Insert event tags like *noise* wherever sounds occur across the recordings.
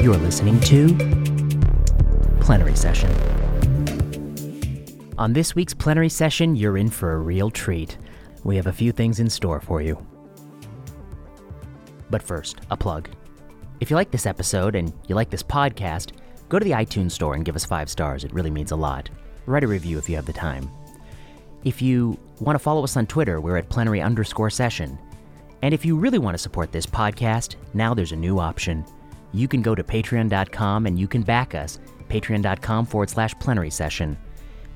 You're listening to Plenary Session. On this week's Plenary Session, you're in for a real treat. We have a few things in store for you. But first, a plug. If you like this episode and you like this podcast, go to the iTunes store and give us five stars. It really means a lot. Write a review if you have the time. If you want to follow us on Twitter, we're at plenary underscore session. And if you really want to support this podcast, now there's a new option. You can go to patreon.com and you can back us, patreon.com forward slash plenary session.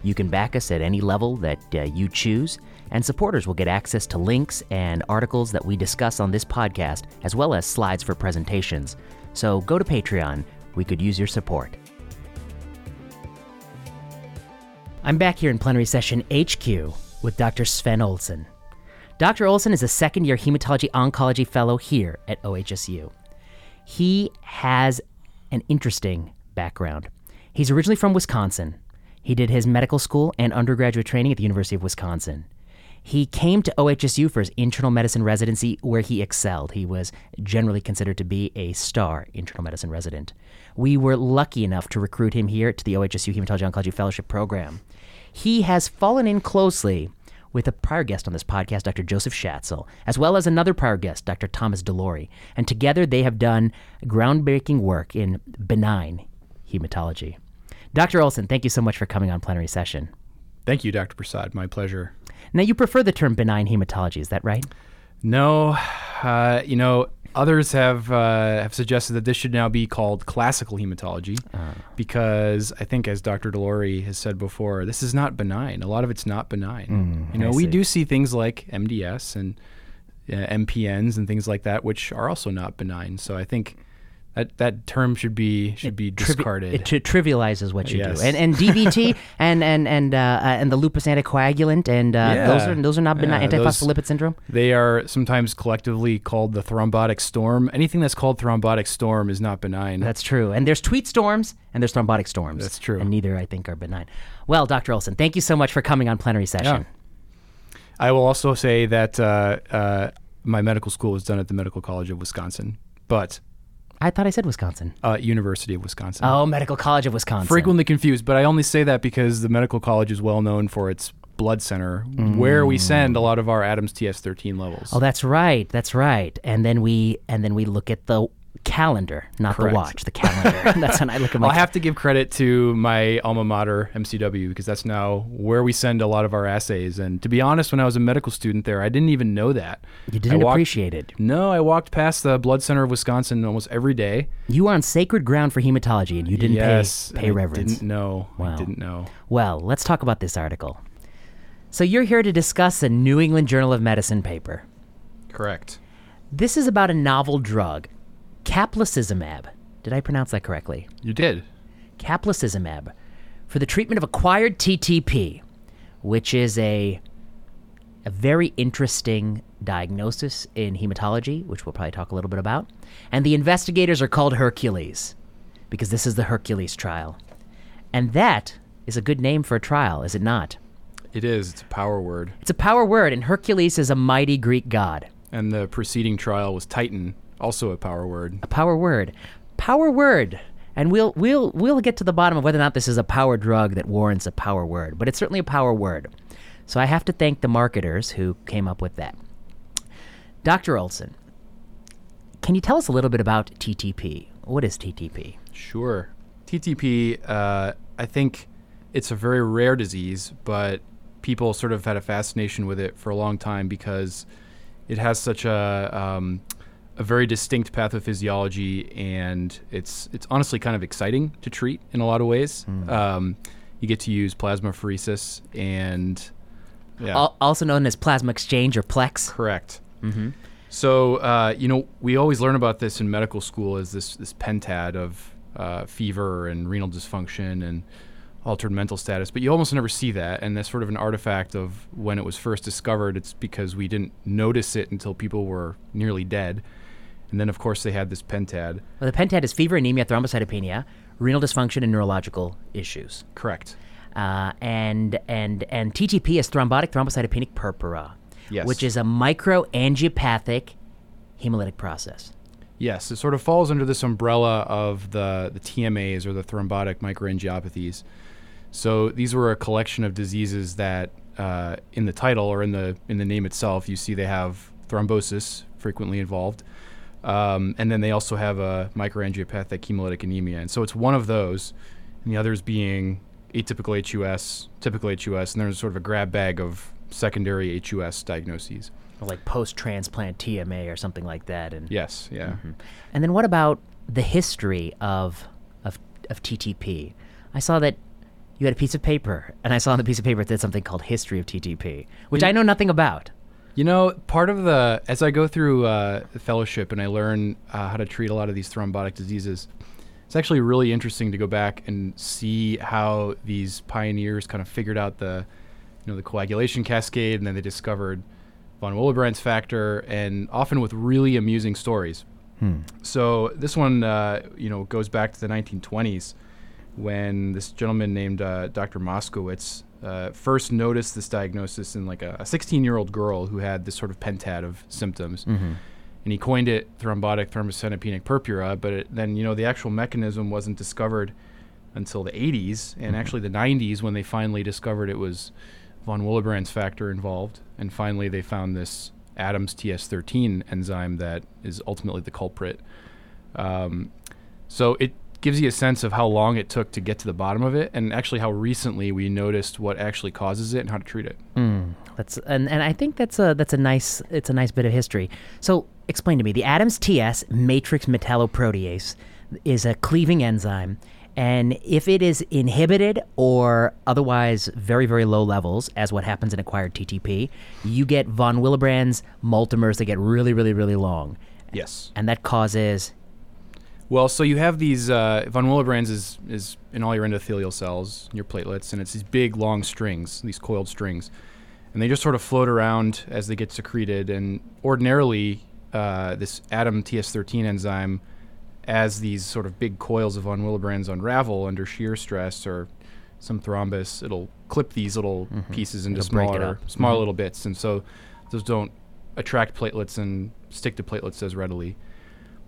You can back us at any level that uh, you choose, and supporters will get access to links and articles that we discuss on this podcast, as well as slides for presentations. So go to Patreon. We could use your support. I'm back here in plenary session HQ with Dr. Sven Olson. Dr. Olson is a second year hematology oncology fellow here at OHSU. He has an interesting background. He's originally from Wisconsin. He did his medical school and undergraduate training at the University of Wisconsin. He came to OHSU for his internal medicine residency, where he excelled. He was generally considered to be a star internal medicine resident. We were lucky enough to recruit him here to the OHSU Hematology Oncology Fellowship Program. He has fallen in closely with a prior guest on this podcast, Dr. Joseph Shatzel, as well as another prior guest, Dr. Thomas DeLoughery. And together they have done groundbreaking work in benign hematology. Dr. Olson, thank you so much for coming on plenary session. Thank you, Dr. Prasad. My pleasure. Now, you prefer the term benign hematology, is that right? No, uh, you know, others have uh, have suggested that this should now be called classical hematology Uh. because I think, as Dr. DeLoughery has said before, this is not benign. A lot of it's not benign. you know, Mm, we do see things like MDS and uh, MPNs and things like that, which are also not benign. So I think that that term should be should be discarded. it tri- trivializes what you Yes. do, and and DVT *laughs* and and and uh, uh, and the lupus anticoagulant, and uh, those are those are not benign Yeah, antiphospholipid syndrome. They are sometimes collectively called the thrombotic storm. Anything that's called thrombotic storm is not benign. That's true. And there's tweet storms and there's thrombotic storms. That's true. And neither I think are benign. Well, Dr. Olson, thank you so much for coming on plenary session. I will also say that uh, uh, my medical school was done at the Medical College of Wisconsin, but I thought I said Wisconsin. uh, University of Wisconsin. Oh, Medical College of Wisconsin. Frequently confused, but I only say that because the medical college is well known for its blood center, where we send a lot of our ADAMTS13 levels. Oh, that's right. That's right. And then we and then we look at the calendar, not Correct. the watch. The calendar. *laughs* that's when I look at my. I'll have to give credit to my alma mater, MCW, because that's now where we send a lot of our assays. And to be honest, when I was a medical student there, I didn't even know that. you didn't I walked- appreciate it. No, I walked past the blood center of Wisconsin almost every day. You are on sacred ground for hematology, and you didn't yes, pay pay I reverence. Didn't know. Wow. I didn't know. Well, let's talk about this article. So you're here to discuss a New England Journal of Medicine paper. Correct. This is about a novel drug, caplacizumab. Did I pronounce that correctly? You did. Caplacizumab for the treatment of acquired TTP, which is a a very interesting diagnosis in hematology, which we'll probably talk a little bit about. And the investigators are called Hercules because this is the Hercules trial. And that is a good name for a trial, is it not? It is. It's a power word. It's a power word, and Hercules is a mighty Greek god. And the preceding trial was Titan, also a power word. A power word. Power word. And we'll we'll we'll get to the bottom of whether or not this is a power drug that warrants a power word, but it's certainly a power word. So I have to thank the marketers who came up with that. Dr. Olson, can you tell us a little bit about TTP? What is TTP? Sure. TTP, uh, I think it's a very rare disease, but people sort of had a fascination with it for a long time because it has such a um, a very distinct pathophysiology, and it's it's honestly kind of exciting to treat in a lot of ways. Um, you get to use plasmapheresis, and yeah, Al- also known as plasma exchange or plex. Correct. So uh, you know we always learn about this in medical school as this this pentad of uh, fever and renal dysfunction and altered mental status, but you almost never see that, and that's sort of an artifact of when it was first discovered. It's because we didn't notice it until people were nearly dead, and then of course they had this pentad. Well, the pentad is fever, anemia, thrombocytopenia, renal dysfunction, and neurological issues. Correct. Uh, and and and TTP is thrombotic thrombocytopenic purpura, Yes. which is a microangiopathic hemolytic process. Yes, it sort of falls under this umbrella of the, the TMAs or the thrombotic microangiopathies. So these were a collection of diseases that, uh, in the title or in the in the name itself, you see they have thrombosis frequently involved, um, and then they also have a microangiopathic hemolytic anemia. And so it's one of those, and the others being atypical HUS, typical HUS, and there's sort of a grab bag of secondary HUS diagnoses. Like post-transplant TMA or something like that. And Yes, yeah. And then what about the history of of of TTP? I saw that you had a piece of paper, and I saw on the piece of paper it said something called "History of TTP," which I know nothing about. You know, part of the as I go through uh, fellowship and I learn uh, how to treat a lot of these thrombotic diseases, it's actually really interesting to go back and see how these pioneers kind of figured out the, you know, the coagulation cascade, and then they discovered von Willebrand's factor, and often with really amusing stories. So this one, uh, you know, goes back to the 1920s when this gentleman named uh, Dr. Moschcowitz uh, first noticed this diagnosis in like a 16 year old girl who had this sort of pentad of symptoms. And he coined it thrombotic thrombocytopenic purpura, but it, then, you know, the actual mechanism wasn't discovered until the 80s and actually the 90s when they finally discovered it was von Willebrand's factor involved. And finally they found this ADAMTS13 enzyme that is ultimately the culprit. Um, so it gives you a sense of how long it took to get to the bottom of it, and actually how recently we noticed what actually causes it and how to treat it. Hmm. That's and, and I think that's a that's a nice it's a nice bit of history. So explain to me the ADAMTS matrix metalloprotease is a cleaving enzyme, and if it is inhibited or otherwise very very low levels, as what happens in acquired TTP, you get von Willebrand's multimers that get really really really long, Yes. and that causes Well, so you have these uh, von Willebrand's is is in all your endothelial cells, your platelets, and it's these big long strings, these coiled strings, and they just sort of float around as they get secreted. And ordinarily, uh, this ADAMTS13 enzyme, as these sort of big coils of von Willebrand's unravel under shear stress or some thrombus, it'll clip these little pieces into Mm-hmm. It'll smaller, up. smaller little bits, and so those don't attract platelets and stick to platelets as readily.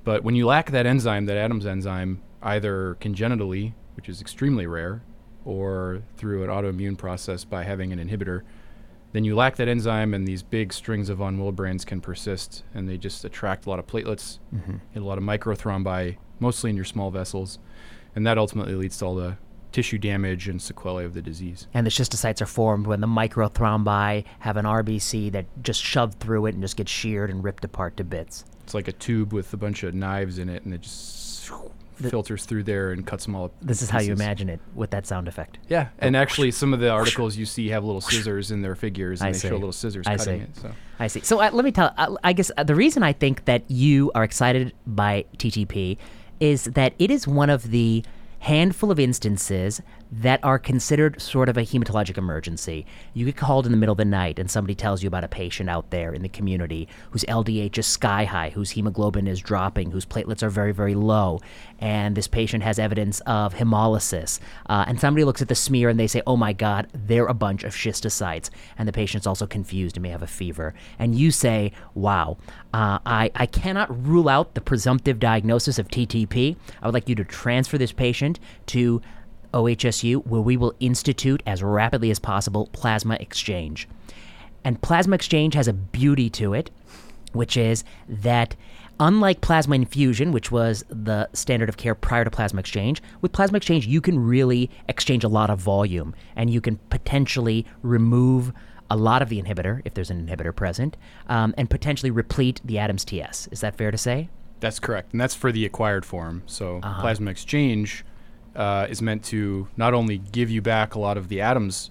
But when you lack that enzyme, that Adams enzyme, either congenitally, which is extremely rare, or through an autoimmune process by having an inhibitor, then you lack that enzyme, and these big strings of von Willebrand's can persist, and they just attract a lot of platelets, mm-hmm. hit a lot of microthrombi, mostly in your small vessels, and that ultimately leads to all the tissue damage and sequelae of the disease. and the schistocytes are formed when the microthrombi have an RBC that just shoved through it and just gets sheared and ripped apart to bits. It's like a tube with a bunch of knives in it, and it just filters through there and cuts them all. up This is how you imagine it with that sound effect. Yeah, and actually, some of the articles you see have little scissors in their figures, and I they see. show little scissors I cutting see. it. So I see. So uh, let me tell. Uh, I guess uh, the reason I think that you are excited by TTP is that it is one of the handful of instances that are considered sort of a hematologic emergency. You get called in the middle of the night and somebody tells you about a patient out there in the community whose LDH is sky high, whose hemoglobin is dropping, whose platelets are very, very low, and this patient has evidence of hemolysis. Uh, and somebody looks at the smear and they say, oh my God, they're a bunch of schistocytes. And the patient's also confused and may have a fever. And you say, wow, uh, I, I cannot rule out the presumptive diagnosis of TTP. I would like you to transfer this patient to OHSU, where we will institute as rapidly as possible plasma exchange. And plasma exchange has a beauty to it, which is that unlike plasma infusion, which was the standard of care prior to plasma exchange, with plasma exchange, you can really exchange a lot of volume and you can potentially remove a lot of the inhibitor, if there's an inhibitor present, um, and potentially replete the ADAMTS. Is that fair to say? that's correct, and that's for the acquired form. So plasma exchange uh, is meant to not only give you back a lot of the ADAMTS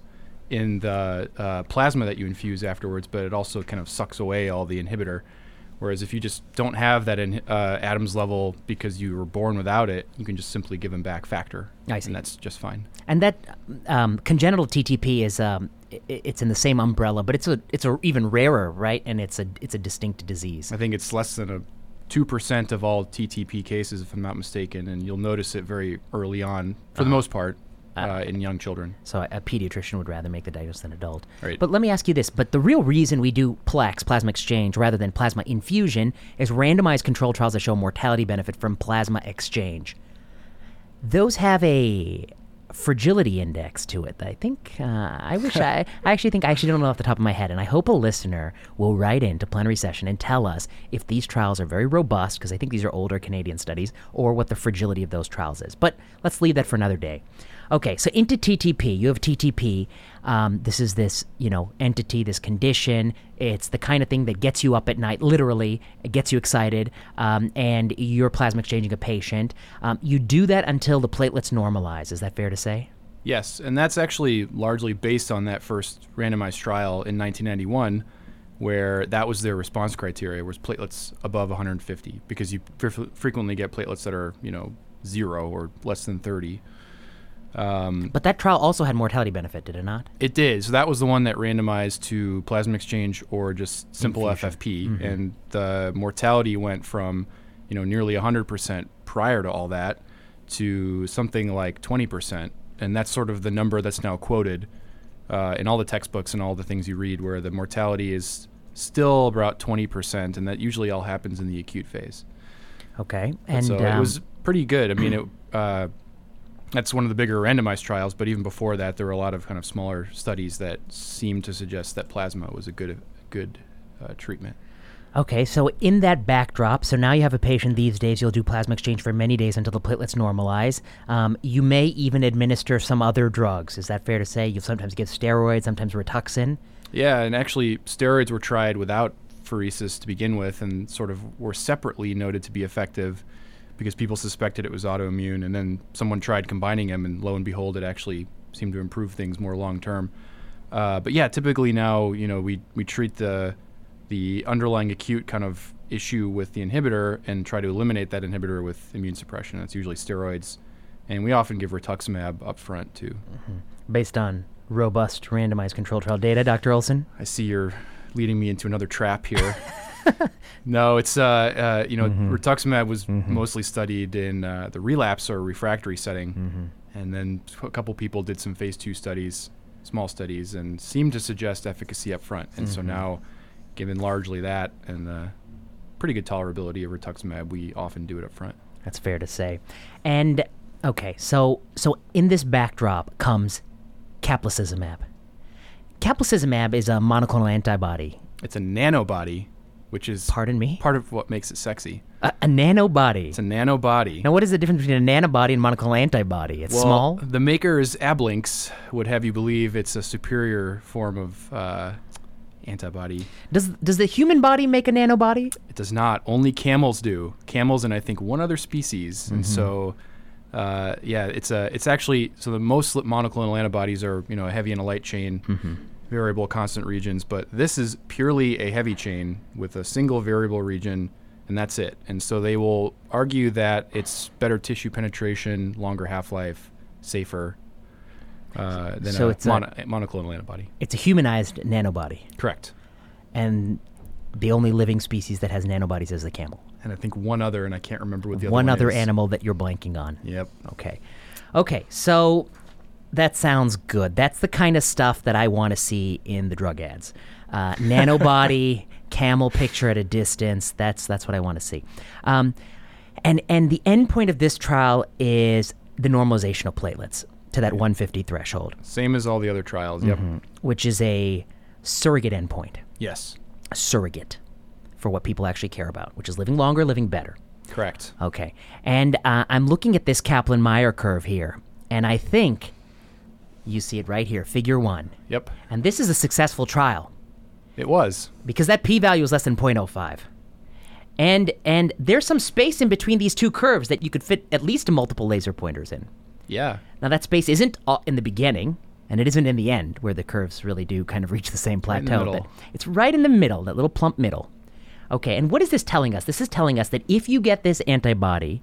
in the uh, plasma that you infuse afterwards, but it also kind of sucks away all the inhibitor. Whereas if you just don't have that in, uh, ADAMTS level because you were born without it, you can just simply give them back factor, and that's just fine. And that um, congenital TTP is um, it's in the same umbrella, but it's a it's a even rarer, right? And it's a it's a distinct disease. I think it's less than a two percent of all TTP cases, if I'm not mistaken, and you'll notice it very early on, for the most part. uh, in young children. So a, a pediatrician would rather make the diagnosis than adult. Right. But let me ask you this: But the real reason we do PLEX, plasma exchange, rather than plasma infusion, is randomized controlled trials that show mortality benefit from plasma exchange. Those have a fragility index to it. I think uh, I wish I I actually think I actually don't know off the top of my head, and I hope a listener will write into plenary session and tell us if these trials are very robust because I think these are older Canadian studies, or what the fragility of those trials is. But let's leave that for another day. Okay, so into TTP, you have TTP. Um, this is this, you know, entity, this condition. It's the kind of thing that gets you up at night, literally. It gets you excited, um, and you're plasma exchanging a patient. Um, you do that until the platelets normalize. Is that fair to say? Yes, and that's actually largely based on that first randomized trial in 1991, where that was their response criteria was platelets above 150, because you fre- frequently get platelets that are, you know, zero or less than 30. But that trial also had mortality benefit, did it not? It did. So that was the one that randomized to plasma exchange or just simple FFP, and the mortality went from, you know, nearly 100% prior to all that to something like 20%, and that's sort of the number that's now quoted uh, in all the textbooks and all the things you read, where the mortality is still about 20%, and that usually all happens in the acute phase. Okay, and so um, it was pretty good. I mean, *clears throat* it. Uh, that's one of the bigger randomized trials, but even before that, there were a lot of kind of smaller studies that seemed to suggest that plasma was a good, good uh, treatment. Okay, so in that backdrop, so now you have a patient these days, you'll do plasma exchange for many days until the platelets normalize. Um, you may even administer some other drugs. Is that fair to say? You'll sometimes give steroids, sometimes Rituxan. Yeah, and actually, steroids were tried without pheresis to begin with, and sort of were separately noted to be effective because people suspected it was autoimmune, and then someone tried combining them, and lo and behold, it actually seemed to improve things more long term. Uh, but yeah, typically now, you know, we we treat the the underlying acute kind of issue with the inhibitor and try to eliminate that inhibitor with immune suppression. That's usually steroids, and we often give rituximab up front too. based on robust randomized control trial data, Dr. Olson? I see you're leading me into another trap here. *laughs* *laughs* no, it's uh, uh, you know rituximab was mostly studied in uh, the relapse or refractory setting, and then a couple people did some phase two studies, small studies, and seemed to suggest efficacy up front. And so now, given largely that and the pretty good tolerability of rituximab, we often do it up front. That's fair to say. And okay, so so in this backdrop comes caplacizumab. Caplacizumab is a monoclonal antibody. It's a nanobody, which is Pardon me? part of what makes it sexy. A, a nanobody. It's a nanobody. Now, what is the difference between a nanobody and monoclonal antibody? It's Well, small. The makers, Ablynx, would have you believe it's a superior form of uh, antibody. Does does the human body make a nanobody? It does not. Only camels do. Camels and I think one other species. And so, uh, yeah, it's a. It's actually so the most monoclonal antibodies are you know a heavy and a light chain, variable constant regions. But this is purely a heavy chain with a single variable region, and that's it. And so they will argue that it's better tissue penetration, longer half life, safer. Uh, than So a, it's a- monoclonal antibody. It's a humanized nanobody, Correct. and the only living species that has nanobodies is the camel. And I think one other, and I can't remember what the One other other is. One other animal that you're blanking on. Yep. Okay. Okay, so that sounds good. That's the kind of stuff that I want to see in the drug ads. Uh, nanobody, *laughs* camel picture at a distance. That's that's what I want to see. Um, and and the end point of this trial is the normalization of platelets to that 150 threshold, Same as all the other trials. Yep. which is a surrogate endpoint, Yes. a surrogate for what people actually care about, which is living longer, living better. Correct. Okay. And uh, I'm looking at this Kaplan Meier curve here, and I think you see it right here, figure one. Yep. And this is a successful trial It was. because that p value is less than 0.05. And, and there's some space in between these two curves that you could fit at least multiple laser pointers in. Yeah. Now, that space isn't in the beginning, and it isn't in the end, where the curves really do kind of *laughs* reach the same plateau, in the but it's right in the middle, that little plump middle. Okay, and what is this telling us? This is telling us that if you get this antibody,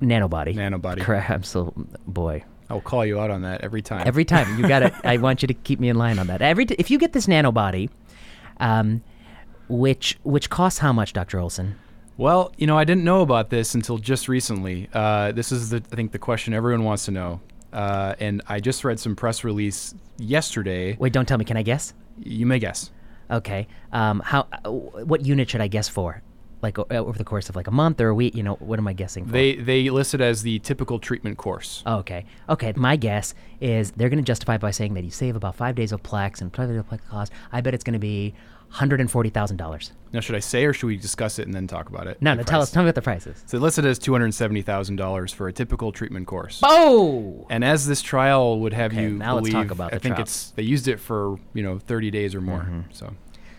nanobody, Nanobody. correct? *laughs* I'm so boy. I'll call you out on that every time. Every time you got to *laughs* I want you to keep me in line on that. Every t- if you get this nanobody, um, which which costs how much, Doctor Olson? well, you know, I didn't know about this until just recently. Uh, this is the I think the question everyone wants to know. Uh, and I just read some press release yesterday. Wait, don't tell me. Can I guess? You may guess. Okay. Um, how? Uh, what unit should I guess for? Like over the course of like a month or a week? You know, what am I guessing for? They they list it as the typical treatment course. Oh, okay. Okay. My guess is they're going to justify by saying that you save about five days of Plex and private Plex cost. I bet it's going to be hundred and forty thousand dollars. Now, should I say or should we discuss it and then talk about it? No, no. Tell us. Tell me what the price is. So listed as two hundred seventy thousand dollars for a typical treatment course. Oh. And as this trial would have Okay, you now let's talk about I think trial. it's they used it for you know thirty days or more. Mm-hmm. So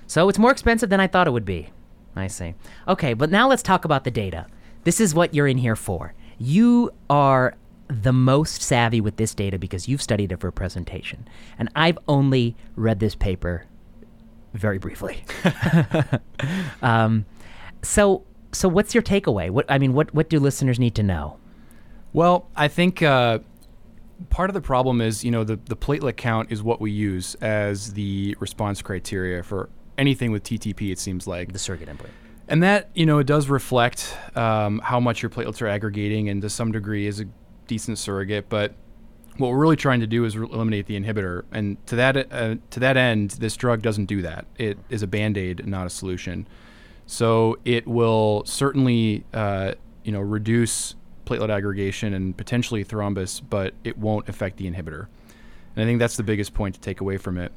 So it's more expensive than I thought it would be. I see. Okay, but now let's talk about the data. This is what you're in here for. You are the most savvy with this data because you've studied it for a presentation. And I've only read this paper very briefly. *laughs* um, so so what's your takeaway? What I mean, what what do listeners need to know? Well, I think uh, part of the problem is, you know, the, the platelet count is what we use as the response criteria for anything with TTP, it seems like. The surrogate endpoint. And that, you know, it does reflect um, how much your platelets are aggregating and to some degree is a decent surrogate. But what we're really trying to do is re- eliminate the inhibitor. And to that, uh, to that end, this drug doesn't do that. It is a band aid, not a solution. So it will certainly, uh, you know, reduce platelet aggregation and potentially thrombus, but it won't affect the inhibitor. And I think that's the biggest point to take away from it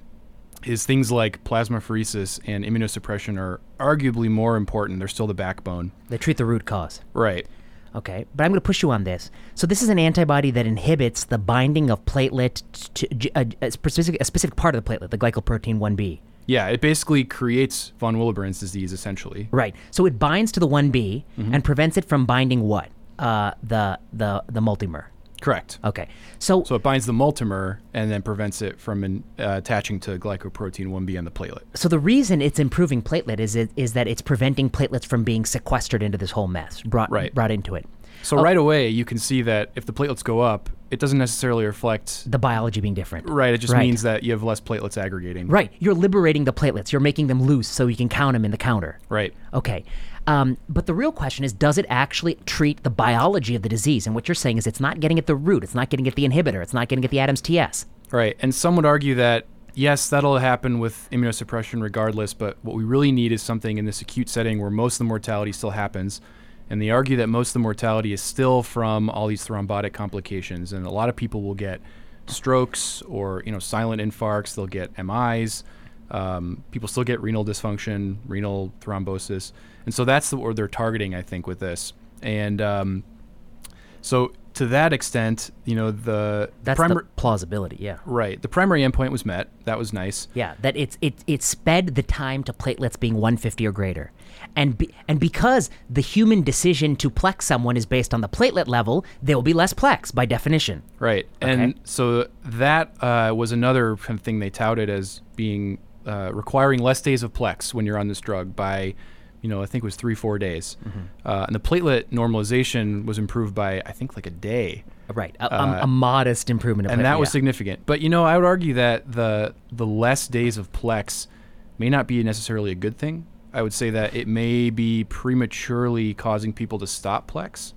is things like plasmapheresis and immunosuppression are arguably more important. They're still the backbone. They treat the root cause. Right. Okay, but I'm going to push you on this. So this is an antibody that inhibits the binding of platelet to a, a specific a specific part of the platelet, the glycoprotein 1b. Yeah, it basically creates von Willebrand's disease essentially. Right. So it binds to the 1b Mm-hmm. and prevents it from binding what? Uh, the the the multimer. Correct. Okay. So, So it binds the multimer and then prevents it from in, uh, attaching to glycoprotein 1b on the platelet. so the reason it's improving platelet is it, is that it's preventing platelets from being sequestered into this whole mess, brought Right. brought into it. So right away, you can see that if the platelets go up, it doesn't necessarily reflect. The biology being different. Right. It just Right. means that you have less platelets aggregating. Right. You're liberating the platelets. You're making them loose so you can count them in the counter. Right. Okay. Um, but the real question is does it actually treat the biology of the disease? And what you're saying is it's not getting at the root, it's not getting at the inhibitor, it's not getting at the ADAMTS. Right. And some would argue that yes, that'll happen with immunosuppression regardless, but what we really need is something in this acute setting where most of the mortality still happens. And they argue that most of the mortality is still from all these thrombotic complications. And a lot of people will get strokes or, you know, silent infarcts, they'll get MIs. Um, people still get renal dysfunction, renal thrombosis. And so that's the, what they're targeting, I think, with this. And um, so to that extent, you know, the That's primar- the plausibility, yeah. Right. The primary endpoint was met. That was nice. Yeah, that it's it it sped the time to platelets being 150 or greater, and be, and because the human decision to plex someone is based on the platelet level, there will be less plex by definition. Right. And so that uh, was another kind of thing they touted as being uh, requiring less days of plex when you're on this drug by, you know, I think it was three, four days. Uh, and the platelet normalization was improved by, I think, like a day. Right, a, a- a modest improvement. Of Uh, and platelet, that was yeah. significant. But you know, I would argue that the the less days of plex may not be necessarily a good thing. I would say that it may be prematurely causing people to stop plex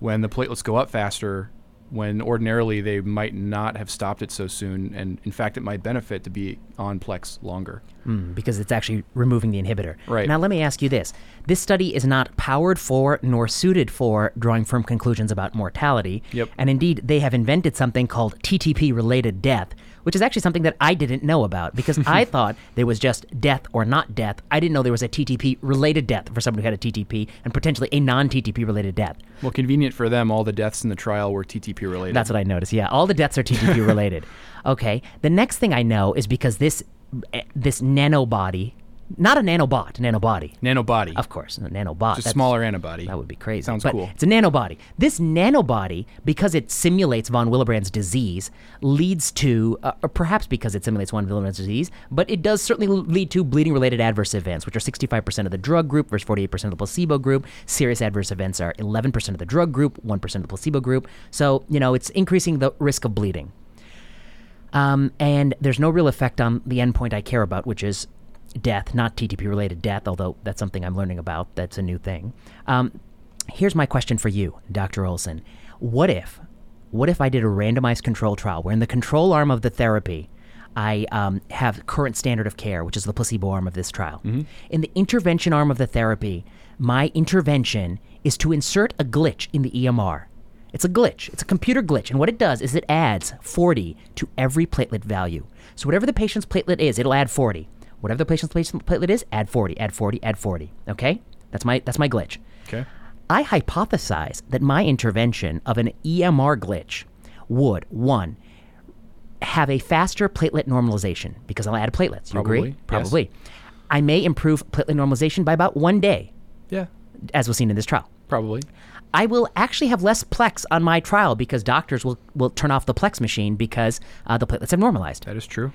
when the platelets go up faster. When ordinarily they might not have stopped it so soon, and in fact, it might benefit to be on plex longer. Mm, because it's actually removing the inhibitor. Right. Now, let me ask you this. This study is not powered for nor suited for drawing firm conclusions about mortality. Yep. And indeed, they have invented something called TTP related death, which is actually something that I didn't know about because I *laughs* thought there was just death or not death. I didn't know there was a TTP related death for someone who had a TTP and potentially a non TTP related death. Well, convenient for them, all the deaths in the trial were TTP related. That's what I noticed. Yeah, all the deaths are TTP *laughs* related. okay. The next thing I know is because this eh, this nanobody, not a nanobot, nanobody. nanobody, Of course, a nanobot. just that's- smaller antibody. That would be crazy. Sounds but cool. It's a nanobody. This nanobody, because it simulates von Willebrand's disease, leads to, uh, or perhaps because it simulates von Willebrand's disease, but it does certainly lead to bleeding-related adverse events, which are 65% of the drug group versus 48% of the placebo group. Serious adverse events are 11% of the drug group, 1% of the placebo group. So you know it's increasing the risk of bleeding. Um, and there's no real effect on the endpoint I care about, which is death, not TTP related death, although that's something I'm learning about. That's a new thing. Um, here's my question for you, Dr. Olson. What if what if I did a randomized control trial where in the control arm of the therapy, I um, have current standard of care, which is the placebo arm of this trial. In the intervention arm of the therapy, my intervention is to insert a glitch in the EMR. It's a glitch. It's a computer glitch. And what it does is it adds 40 to every platelet value. So whatever the patient's platelet is, it'll add 40. Whatever the patient's platelet is, add 40, add 40, add 40. Okay? That's my that's my glitch. Okay. I hypothesize that my intervention of an EMR glitch would one have a faster platelet normalization because I'll add platelets. You Probably, agree? yes. Probably. I may improve platelet normalization by about one day, Yeah. as was seen in this trial. Probably. I will actually have less plex on my trial because doctors will, will turn off the plex machine because uh, the platelets have normalized. That is true.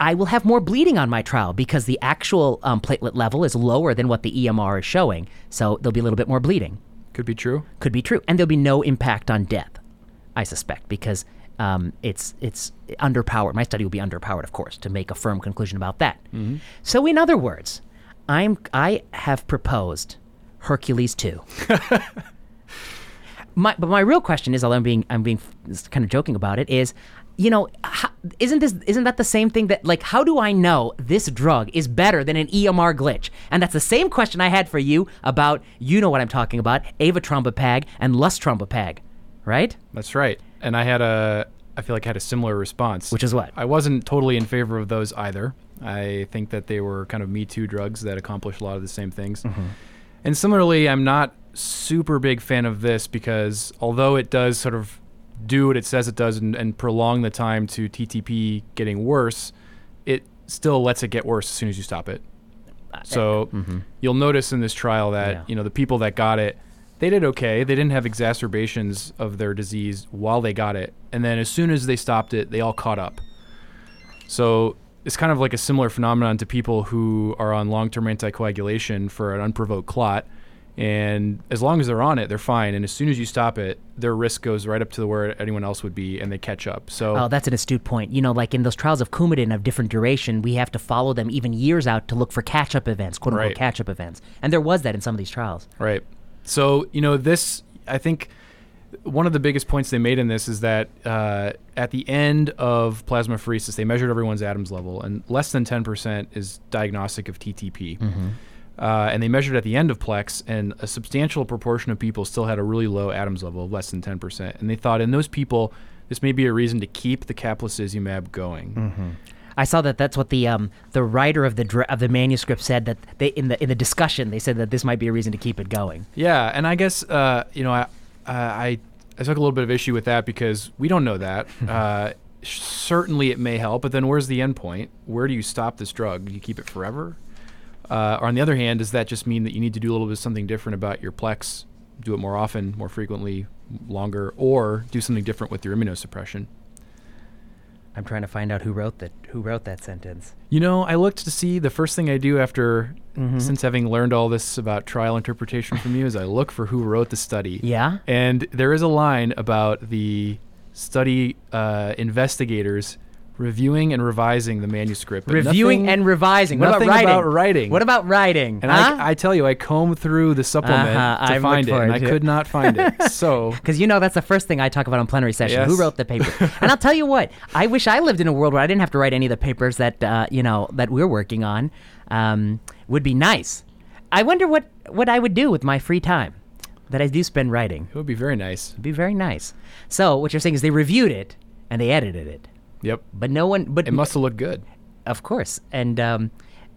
I will have more bleeding on my trial because the actual um, platelet level is lower than what the EMR is showing. So there'll be a little bit more bleeding. Could be true. Could be true. And there'll be no impact on death, I suspect, because um, it's, it's underpowered. My study will be underpowered, of course, to make a firm conclusion about that. So, in other words, I'm, I have proposed Hercules 2. *laughs* my, but my real question is, although I'm being I'm being kind of joking about it, is, you know, how, isn't this isn't that the same thing that like how do I know this drug is better than an EMR glitch? And that's the same question I had for you about you know what I'm talking about, avatrombopag and lusutrombopag, right? That's right. And I had a, I feel like I had a similar response. Which is what? I wasn't totally in favor of those either. I think that they were kind of Me Too drugs that accomplish a lot of the same things. Mm-hmm. And similarly, I'm not super big fan of this because although it does sort of do what it says it does and, and prolong the time to TTP getting worse, it still lets it get worse as soon as you stop it. So mm-hmm. you'll notice in this trial that Yeah. you know the people that got it, they did okay. They didn't have exacerbations of their disease while they got it, and then as soon as they stopped it, they all caught up. So it's kind of like a similar phenomenon to people who are on long-term anticoagulation for an unprovoked clot, and as long as they're on it, they're fine. And as soon as you stop it, their risk goes right up to where anyone else would be, and they catch up. So Oh, that's an astute point. You know, like in those trials of Coumadin of different duration, we have to follow them even years out to look for catch-up events, quote unquote Right. catch-up events, and there was that in some of these trials. Right. So, you know, this, I think one of the biggest points they made in this is that uh, at the end of plasmapheresis, they measured everyone's ADAMTS level, and less than 10% is diagnostic of TTP. Uh, and they measured at the end of Plex, and a substantial proportion of people still had a really low ADAMTS level of less than 10%. And they thought in those people, this may be a reason to keep the caplacizumab going. I saw that that's what the um, the writer of the dra- of the manuscript said that they in the in the discussion they said that this might be a reason to keep it going. Yeah, and I guess uh, you know I, I I took a little bit of issue with that because we don't know that. *laughs* uh, certainly, it may help, but then where's the end point? Where do you stop this drug? Do you keep it forever? Uh, or on the other hand, does that just mean that you need to do a little bit of something different about your plex, do it more often, more frequently, longer, or do something different with your immunosuppression? I'm trying to find out who wrote that who wrote that sentence. You know, I looked to see the first thing I do after, since having learned all this about trial interpretation from you, is I look for who wrote the study. Yeah. And there is a line about the study uh, investigators reviewing and revising the manuscript. but Reviewing nothing- and revising. What nothing about writing? about writing. What about writing? And huh? I, I tell you, I combed through the supplement Uh-huh, to I've find it, and I could not find it. *laughs* So Because you know that's the first thing I talk about on plenary session. Who Yes. wrote the paper? *laughs* and I'll tell you what, I wish I lived in a world where I didn't have to write any of the papers that uh, you know that we're working on. Um, would be nice. I wonder what what I would do with my free time that I do spend writing. it would be very nice. It'd be very nice. So what you're saying is they reviewed it and they edited it, Yep. but no one. But It must have looked good. of course, and um,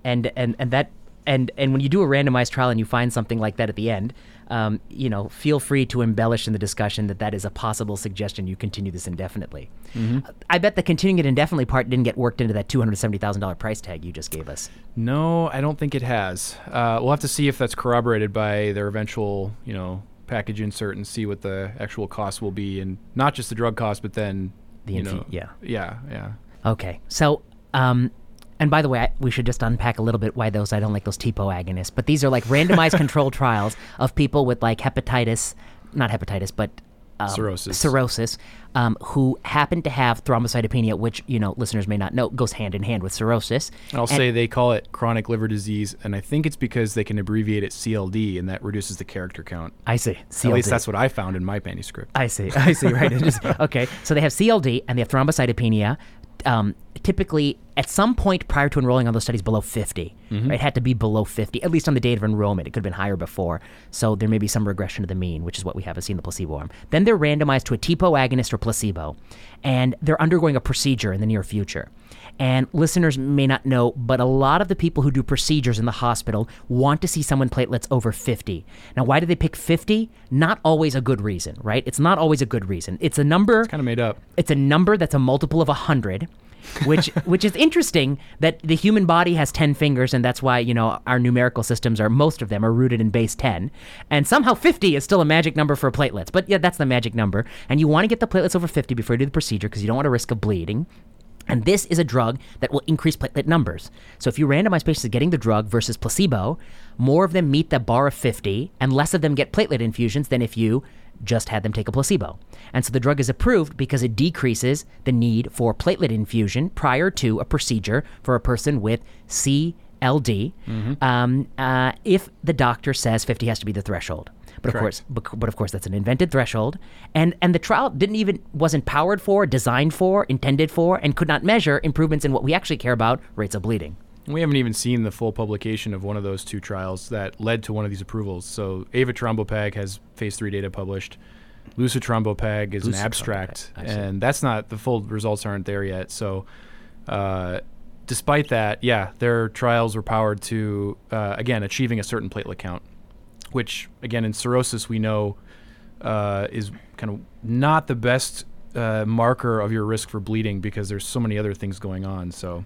and and and that and and when you do a randomized trial and you find something like that at the end, um, you know, feel free to embellish in the discussion that that is a possible suggestion. You continue this indefinitely. I bet the continuing it indefinitely part didn't get worked into that two hundred seventy thousand dollar price tag you just gave us. No, I don't think it has. Uh, we'll have to see if that's corroborated by their eventual, you know, package insert and see what the actual cost will be, and not just the drug cost, but then The you know, yeah. yeah, yeah. Okay, so. Um, and by the way, I, we should just unpack a little bit why those I don't like those TPO agonists. But these are like randomized *laughs* controlled trials of people with like hepatitis, not hepatitis, but um, Cirrhosis. cirrhosis, um, who happened to have thrombocytopenia, which you know listeners may not know goes hand in hand with cirrhosis. And I'll And- say they call it chronic liver disease, and I think it's because they can abbreviate it CLD, and that reduces the character count. I see. At least that's what I found in my manuscript. I see. I see. Right. Is- *laughs* okay. So they have CLD and they have thrombocytopenia. Um, typically, at some point prior to enrolling on those studies, below 50. Mm-hmm. Right? It had to be below 50, at least on the date of enrollment. It could have been higher before. So there may be some regression to the mean, which is what we haven't seen in the placebo arm. Then they're randomized to a TPO agonist or placebo, and they're undergoing a procedure in the near future. And listeners may not know, but a lot of the people who do procedures in the hospital want to see someone platelets over 50. Now, why do they pick 50? Not always a good reason, right? It's not always a good reason. It's a number Kind of made up. it's a number that's a multiple of 100 *laughs* which which is interesting that the human body has 10 fingers and that's why you know our numerical systems are most of them are rooted in base 10 and somehow 50 is still a magic number for platelets but yeah that's the magic number. And you want to get the platelets over 50 before you do the procedure because you don't want to risk of bleeding. And this is a drug that will increase platelet numbers. So if you randomize patients getting the drug versus placebo, more of them meet the bar of 50 and less of them get platelet infusions than if you just had them take a placebo. And so the drug is approved because it decreases the need for platelet infusion prior to a procedure for a person with CLD um, uh, if the doctor says 50 has to be the threshold. But of Correct. course, but, but of course that's an invented threshold and and the trial didn't even wasn't powered for designed for intended for and could not measure improvements in what we actually care about rates of bleeding We haven't even seen the full publication of one of those two trials that led to one of these approvals. So avatrombopag has phase three data published. Lusutrombopag is an abstract, and that's not the full results aren't there yet. So, uh, despite that, yeah, their trials were powered to uh, again achieving a certain platelet count, which again in cirrhosis we know uh, is kind of not the best uh, marker of your risk for bleeding because there's so many other things going on. So.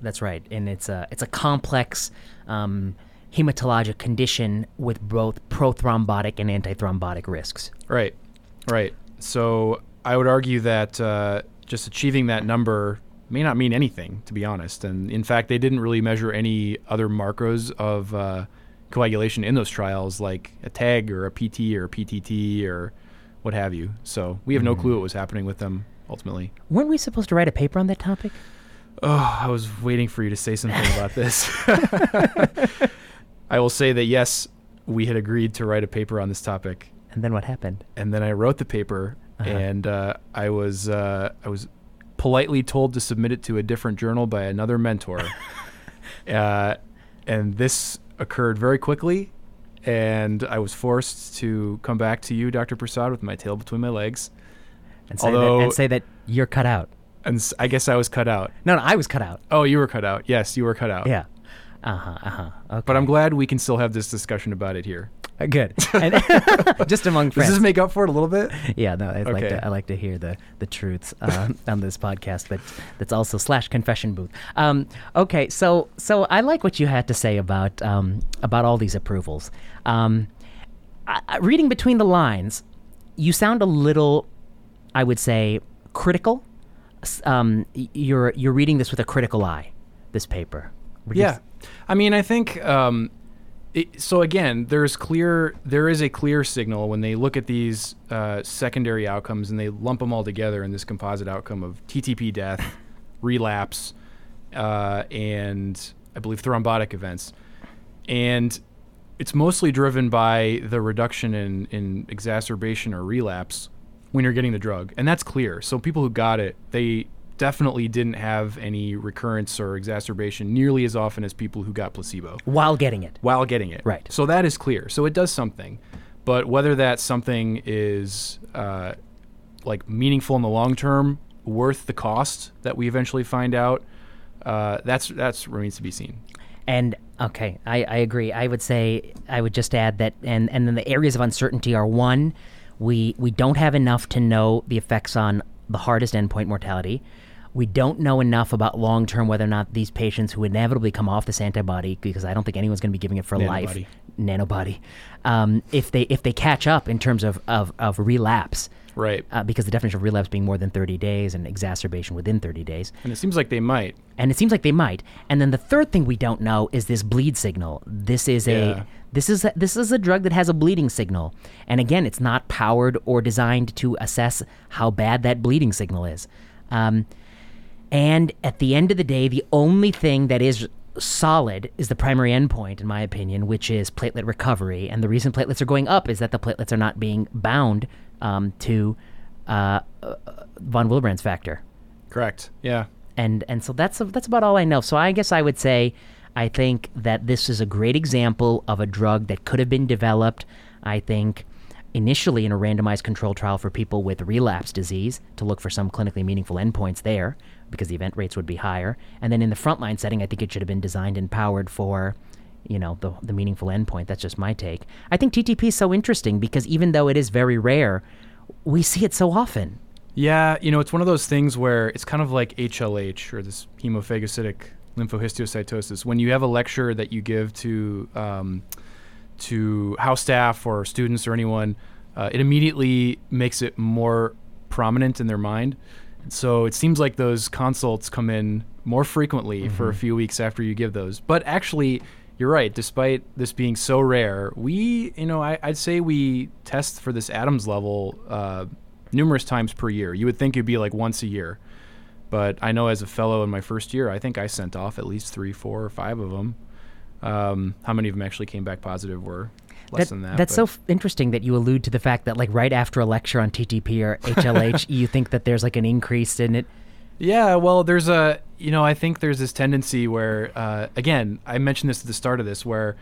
that's right and it's a it's a complex um, hematologic condition with both prothrombotic and antithrombotic risks Right, right. So I would argue that uh, just achieving that number may not mean anything, to be honest. And in fact, they didn't really measure any other markers of uh, coagulation in those trials, like a TAG or a PT or a PTT or what have you. So we have no clue what was happening with them ultimately. weren't we supposed to write a paper on that topic Oh, I was waiting for you to say something about *laughs* this. *laughs* I will say that yes, we had agreed to write a paper on this topic. and then what happened and then I wrote the paper, Uh-huh. and uh, I was uh, I was politely told to submit it to a different journal by another mentor, *laughs* uh, and this occurred very quickly, and I was forced to come back to you, Dr. Prasad, with my tail between my legs, and say, that, and say that you're cut out and s- I guess I was cut out. no no i was cut out Oh, you were cut out. Yes, you were cut out. yeah uh-huh uh-huh okay But I'm glad we can still have this discussion about it here. *laughs* Good And- *laughs* just among Does friends this make up for it a little bit? Yeah, no, I like to I like to hear the the truths uh, on this podcast, but that's also slash confession booth. Um, okay, so so I like what you had to say about um, about all these approvals. Um, I, reading between the lines, you sound a little, I would say, critical. Um, you're you're reading this with a critical eye. This paper. Would Yeah, I mean, I think um, it, so. Again, there's clear there is a clear signal when they look at these uh, secondary outcomes and they lump them all together in this composite outcome of TTP death, *laughs* relapse, uh, and I believe thrombotic events, and it's mostly driven by the reduction in, in exacerbation or relapse when you're getting the drug. And that's clear. So people who got it, they definitely didn't have any recurrence or exacerbation nearly as often as people who got placebo while getting it. while getting it. Right. So that is clear. So it does something. But whether that something is uh, like meaningful in the long term, worth the cost that we eventually find out, uh, that's that's remains to be seen. And okay, I, I agree. I would say I would just add that, and and then the areas of uncertainty are one, we we don't have enough to know the effects on the hardest endpoint mortality. We don't know enough about long term whether or not these patients who inevitably come off this antibody, because I don't think anyone's going to be giving it for life, Nanobody. nanobody, um, if they if they catch up in terms of of, of relapse. Right. uh, because the definition of relapse being more than 30 days and exacerbation within 30 days. And it seems like they might. And it seems like they might. And then the third thing we don't know is this bleed signal. This is Yeah. a this is a, this is a drug that has a bleeding signal. And again, it's not powered or designed to assess how bad that bleeding signal is. Um, and at the end of the day, the only thing that is solid is the primary endpoint, in my opinion, which is platelet recovery. And the reason platelets are going up is that the platelets are not being bound um, to uh, uh, von Willebrand's factor Correct. Yeah. and and so that's that's about all I know. So I guess I would say I think that this is a great example of a drug that could have been developed. I think initially in a randomized control trial for people with relapse disease to look for some clinically meaningful endpoints there because the event rates would be higher. And then in the frontline setting, I think it should have been designed and powered for you know the the meaningful endpoint. That's just my take. I think TTP is so interesting because even though it is very rare, we see it so often. Yeah, you know, it's one of those things where it's kind of like HLH or this hemophagocytic lymphohistiocytosis. When you have a lecture that you give to um, to house staff or students or anyone, uh, it immediately makes it more prominent in their mind. So it seems like those consults come in more frequently for a few weeks after you give those. But actually, you're right. Despite this being so rare, we, you know, I, I'd say we test for this ADAMTS level uh, numerous times per year. You would think it'd be like once a year. But I know as a fellow in my first year, I think I sent off at least three, four, or five of them. Um, how many of them actually came back positive were less than that. That's but- so interesting that you allude to the fact that, like, right after a lecture on TTP or HLH, *laughs* you think that there's like an increase in it. Yeah, well, there's a, you know, I think there's this tendency where, uh, again, I mentioned this at the start of this, where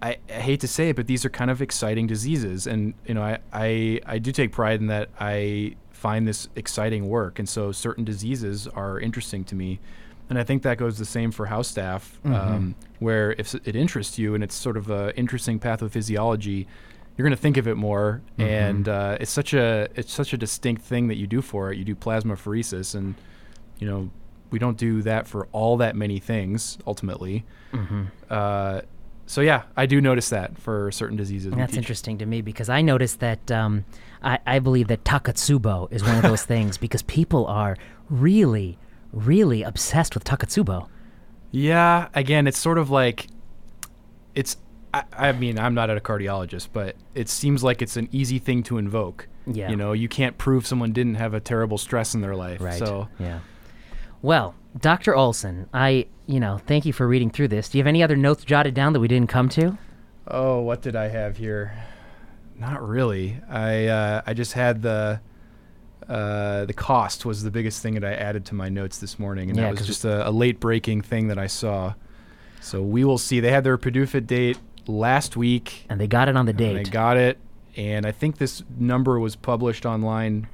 I, I hate to say it, but these are kind of exciting diseases, and you know, I, I, I do take pride in that I find this exciting work, and so certain diseases are interesting to me, and I think that goes the same for house staff, um, where if it interests you and it's sort of a interesting pathophysiology, you're going to think of it more, and uh, it's such a it's such a distinct thing that you do for it. You do plasmapheresis, and you know we don't do that for all that many things ultimately. Uh, so yeah, I do notice that for certain diseases. That's interesting to me because I noticed that um, I, I believe that Takotsubo is one of those *laughs* things because people are really, really obsessed with Takotsubo. Yeah, again, it's sort of like it's. I, I mean, I'm not a cardiologist, but it seems like it's an easy thing to invoke. Yeah. You know, you can't prove someone didn't have a terrible stress in their life. Right. So yeah. Well, Dr. Olson, I, you know, thank you for reading through this. Do you have any other notes jotted down that we didn't come to? Oh, what did I have here? Not really. I uh, I just had the uh, the cost was the biggest thing that I added to my notes this morning, and Yeah, that was just a, a late breaking thing that I saw. So we will see. They had their PDUFA date last week. And they got it on the date. They got it, and I think this number was published online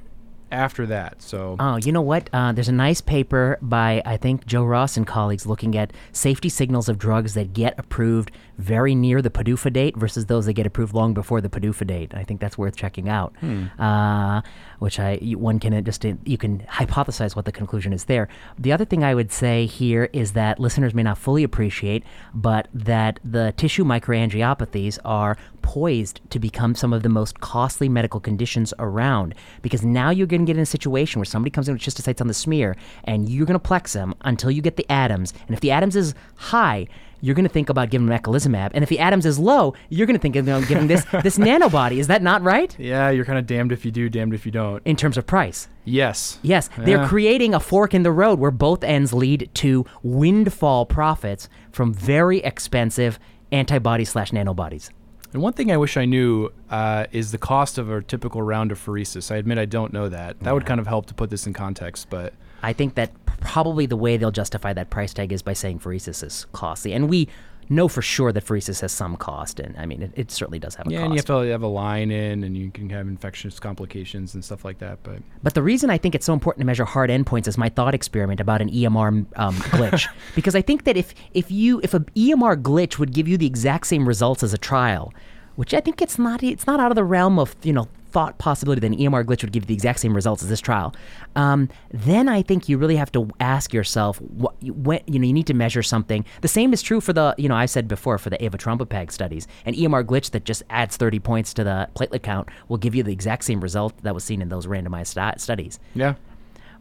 after that. So Oh, you know what? Uh, there's a nice paper by, I think, Joe Ross and colleagues looking at safety signals of drugs that get approved very near the PDUFA date versus those that get approved long before the PDUFA date. I think that's worth checking out. Uh, which I one can just you can hypothesize what the conclusion is there. The other thing I would say here is that listeners may not fully appreciate, but that the tissue microangiopathies are poised to become some of the most costly medical conditions around because now you're going to get in a situation where somebody comes in with schistocytes on the smear and you're going to plex them until you get the ADAMTS. And if the ADAMTS is high, you're going to think about giving them eculizumab. And if the ADAMTS is low, you're going to think about giving this *laughs* this nanobody. Is that not right? yeah, you're kind of damned if you do, damned if you don't. In terms of price. Yes. Yes, they're creating a fork in the road where both ends lead to windfall profits from very expensive antibodies slash nanobodies. And one thing I wish I knew uh, is the cost of a typical round of pheresis. I admit I don't know that. That would kind of help to put this in context, but I think that probably the way they'll justify that price tag is by saying pheresis is costly, and we know for sure that pheresis has some cost, and I mean it, it certainly does have a yeah, cost. and you have to have a line in, and you can have infectious complications and stuff like that. But But the reason I think it's so important to measure hard endpoints is my thought experiment about an EMR um, glitch. *laughs* because I think that if if you if a EMR glitch would give you the exact same results as a trial, which I think it's not it's not out of the realm of you know thought possibility that an EMR glitch would give you the exact same results as this trial, um, then I think you really have to ask yourself what when you know you need to measure something. The same is true for the you know I said before for the avatrombopag studies. An EMR glitch that just adds 30 points to the platelet count will give you the exact same result that was seen in those randomized stu- studies. Yeah.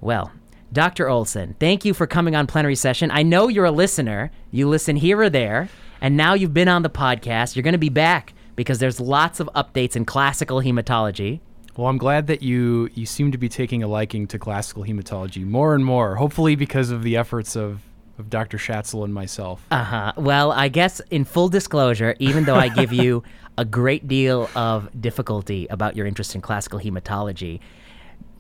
Well, Dr. Olson, thank you for coming on plenary session. I know you're a listener. You listen here or there, and now you've been on the podcast. You're going to be back because there's lots of updates in classical hematology. Well, I'm glad that you you seem to be taking a liking to classical hematology more and more. Hopefully, because of the efforts of of Dr. Shatzel and myself. Uh huh. Well, I guess in full disclosure, even though I give you *laughs* a great deal of difficulty about your interest in classical hematology,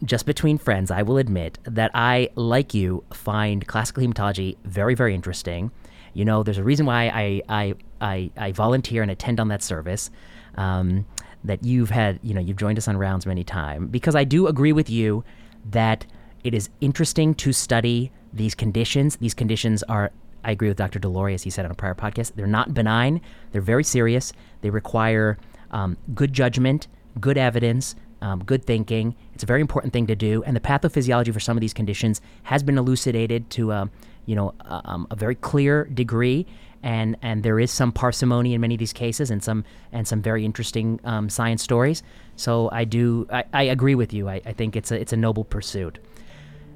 just between friends, I will admit that I, like you, find classical hematology very, very interesting. You know, there's a reason why I I, I, I volunteer and attend on that service. Um, that you've had, you know, you've joined us on rounds many times because I do agree with you that it is interesting to study these conditions. These conditions are, I agree with Dr. DeLoughery, as he said on a prior podcast, they're not benign. They're very serious. They require um, good judgment, good evidence, um, good thinking. It's a very important thing to do. And the pathophysiology for some of these conditions has been elucidated to, uh, you know, uh, um, a very clear degree. And, and there is some parsimony in many of these cases, and some and some very interesting um, science stories. So I do I, I agree with you. I, I think it's a it's a noble pursuit.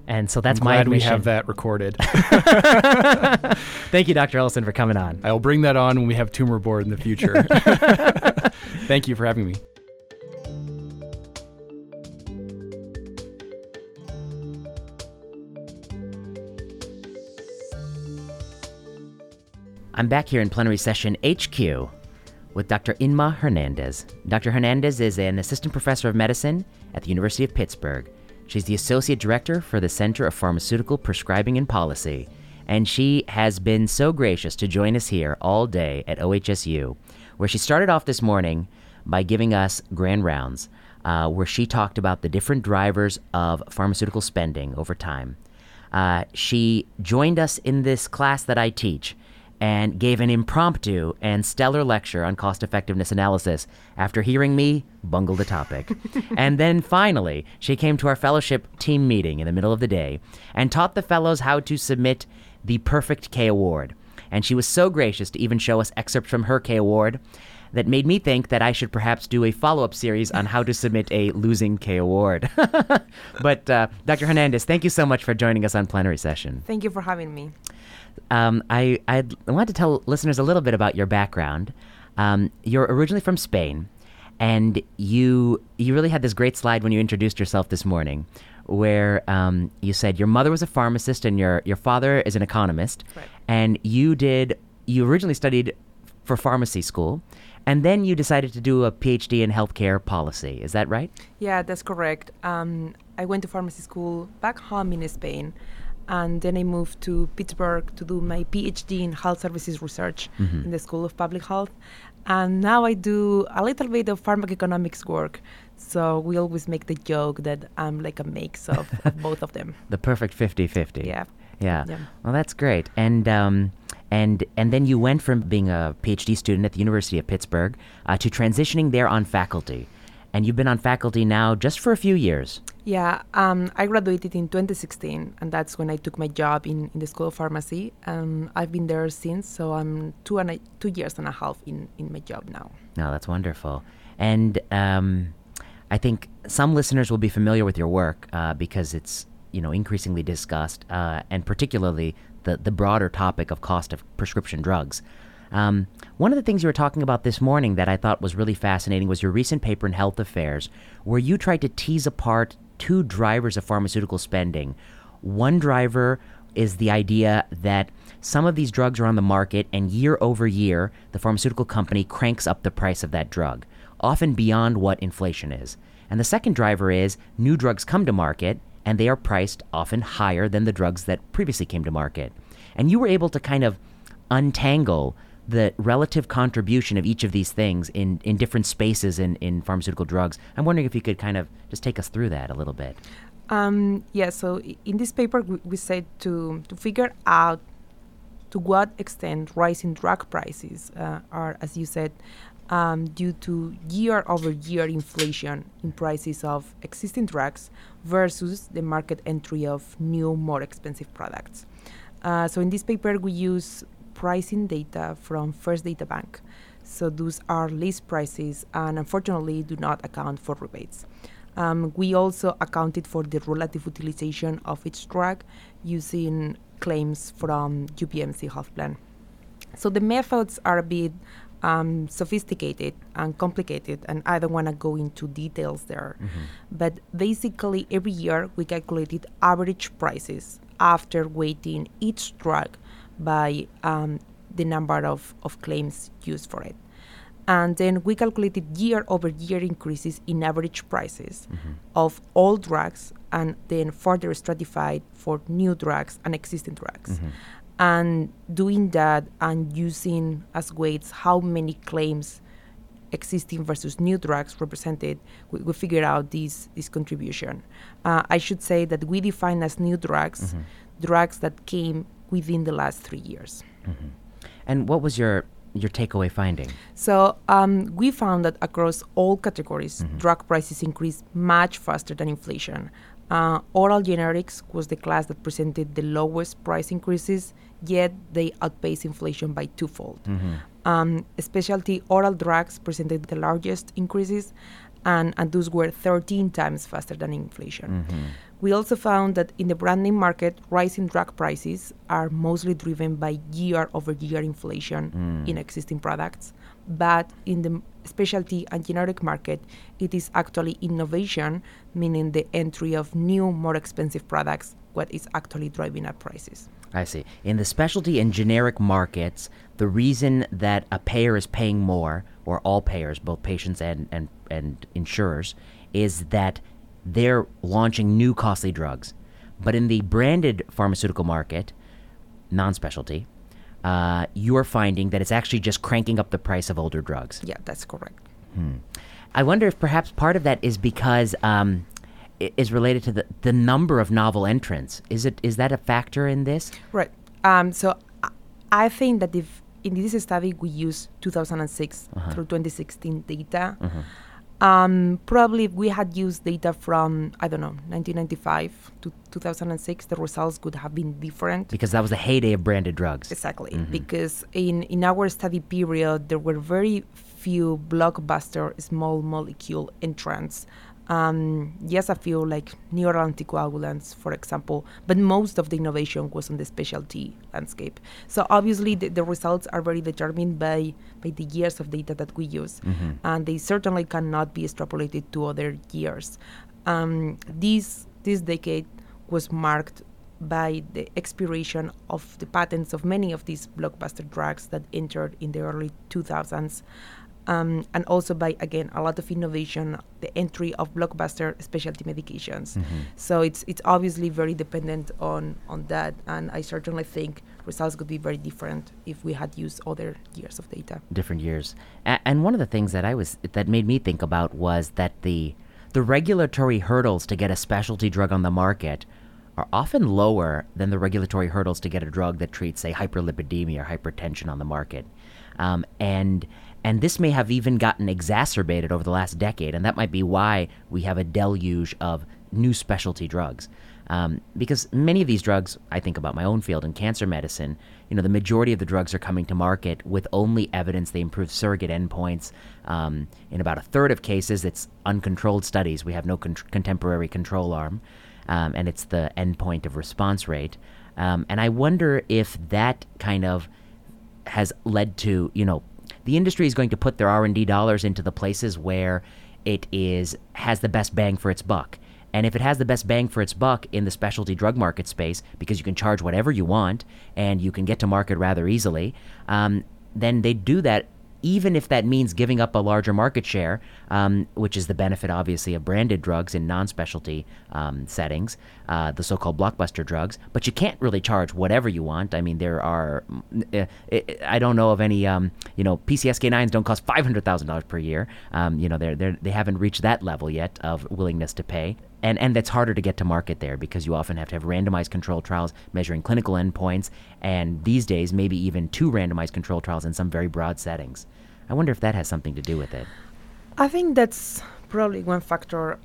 And so that's I'm my glad we have that recorded. *laughs* *laughs* Thank you, Dr. Olson, for coming on. I will bring that on when we have tumor board in the future. *laughs* Thank you for having me. I'm back here in plenary session HQ with Dr. Inma Hernandez. Dr. Hernandez is an assistant professor of medicine at the University of Pittsburgh. She's the associate director for the Center of Pharmaceutical Prescribing and Policy, and she has been so gracious to join us here all day at OHSU, where she started off this morning by giving us grand rounds, uh, where she talked about the different drivers of pharmaceutical spending over time. Uh, she joined us in this class that I teach and gave an impromptu and stellar lecture on cost effectiveness analysis after hearing me bungle the topic. *laughs* and then finally, she came to our fellowship team meeting in the middle of the day and taught the fellows how to submit the perfect K award. And she was so gracious to even show us excerpts from her K award that made me think that I should perhaps do a follow up series on how to submit a losing K award. *laughs* but uh, Dr. Hernandez, thank you so much for joining us on plenary session. Thank you for having me. Um, I I'd, wanted to tell listeners a little bit about your background. Um, you're originally from Spain, and you you really had this great slide when you introduced yourself this morning, where um, you said your mother was a pharmacist and your your father is an economist, Right. and you did you originally studied for pharmacy school, and then you decided to do a PhD in healthcare policy. Is that right? Yeah, that's correct. Um, I went to pharmacy school back home in Spain, and then I moved to Pittsburgh to do my PhD in health services research in the School of Public Health. And now I do a little bit of pharmacoeconomics work. So we always make the joke that I'm like a mix of, of *laughs* both of them. The perfect 50-50. Yeah. Yeah. Yeah. Well, that's great. And um, and and then you went from being a PhD student at the University of Pittsburgh uh, to transitioning there on faculty, and you've been on faculty now just for a few years. Yeah, um, I graduated in 2016, and that's when I took my job in, in the School of Pharmacy. And I've been there since, so I'm two and a, two years and a half in, in my job now. No, that's wonderful. And um, I think some listeners will be familiar with your work uh, because it's you know increasingly discussed, uh, and particularly the the broader topic of cost of prescription drugs. Um, one of the things you were talking about this morning that I thought was really fascinating was your recent paper in Health Affairs, where you tried to tease apart two drivers of pharmaceutical spending. One driver is the idea that some of these drugs are on the market, and year over year, the pharmaceutical company cranks up the price of that drug, often beyond what inflation is. And the second driver is new drugs come to market, and they are priced often higher than the drugs that previously came to market. And you were able to kind of untangle the relative contribution of each of these things in, in different spaces in, in pharmaceutical drugs. I'm wondering if you could kind of just take us through that a little bit. Um, yeah, so in this paper, we, we said to, to figure out to what extent rising drug prices uh, are, as you said, um, due to year over year inflation in prices of existing drugs versus the market entry of new, more expensive products. Uh, so in this paper, we use pricing data from First Data Bank. So those are list prices and unfortunately do not account for rebates. Um, we also accounted for the relative utilization of each drug using claims from UPMC health plan. So the methods are a bit um, sophisticated and complicated, and I don't want to go into details there. Mm-hmm. But basically, every year we calculated average prices after weighting each drug by um, the number of, of claims used for it. And then we calculated year over year increases in average prices mm-hmm. of all drugs and then further stratified for new drugs and existing drugs. Mm-hmm and doing that and using as weights how many claims existing versus new drugs represented, we, we figured out this this contribution. Uh, I should say that we define as new drugs mm-hmm. drugs that came within the last three years. Mm-hmm. And what was your your takeaway finding? So um, we found that across all categories, mm-hmm. drug prices increased much faster than inflation. Uh, oral generics was the class that presented the lowest price increases yet they outpace inflation by twofold. Mm-hmm. Um, specialty oral drugs presented the largest increases, and, and those were 13 times faster than inflation. Mm-hmm. We also found that in the brand name market, rising drug prices are mostly driven by year over year inflation mm. in existing products. But in the specialty and generic market, it is actually innovation, meaning the entry of new, more expensive products, what is actually driving up prices. I see. In the specialty and generic markets, the reason that a payer is paying more, or all payers, both patients and, and, and insurers, is that they're launching new costly drugs. But in the branded pharmaceutical market, non specialty, uh, you're finding that it's actually just cranking up the price of older drugs. Yeah, that's correct. Hmm. I wonder if perhaps part of that is because um, is related to the, the number of novel entrants. Is it is that a factor in this? Right. Um, so I think that if in this study we use 2006 uh-huh. through 2016 data, uh-huh. Um, probably if we had used data from I don't know 1995 to 2006, the results could have been different. Because that was the heyday of branded drugs. Exactly. Mm-hmm. Because in in our study period, there were very few blockbuster small molecule entrants um, yes, a few like neural anticoagulants, for example, but most of the innovation was on the specialty landscape. So obviously, the, the results are very determined by by the years of data that we use, mm-hmm. and they certainly cannot be extrapolated to other years. Um, this this decade was marked by the expiration of the patents of many of these blockbuster drugs that entered in the early 2000s um, and also by again a lot of innovation, the entry of blockbuster specialty medications. Mm-hmm. So it's it's obviously very dependent on on that, and I certainly think results could be very different if we had used other years of data. Different years, A- and one of the things that I was that made me think about was that the the regulatory hurdles to get a specialty drug on the market are often lower than the regulatory hurdles to get a drug that treats, say, hyperlipidemia or hypertension on the market. Um, and and this may have even gotten exacerbated over the last decade, and that might be why we have a deluge of new specialty drugs. Um, because many of these drugs, I think about my own field in cancer medicine, you know, the majority of the drugs are coming to market with only evidence they improve surrogate endpoints. Um, in about a third of cases, it's uncontrolled studies. We have no con- contemporary control arm, um, and it's the endpoint of response rate. Um, and I wonder if that kind of has led to, you know, the industry is going to put their R&D dollars into the places where it is has the best bang for its buck. And if it has the best bang for its buck in the specialty drug market space, because you can charge whatever you want and you can get to market rather easily, um, then they do that even if that means giving up a larger market share, um, which is the benefit, obviously, of branded drugs in non specialty um, settings, uh, the so called blockbuster drugs. But you can't really charge whatever you want. I mean, there are, uh, I don't know of any, um, you know, PCSK9s don't cost $500,000 per year. Um, you know, they're, they're, they haven't reached that level yet of willingness to pay and and that's harder to get to market there because you often have to have randomized control trials measuring clinical endpoints, and these days maybe even two randomized control trials in some very broad settings. I wonder if that has something to do with it. I think that's probably one factor.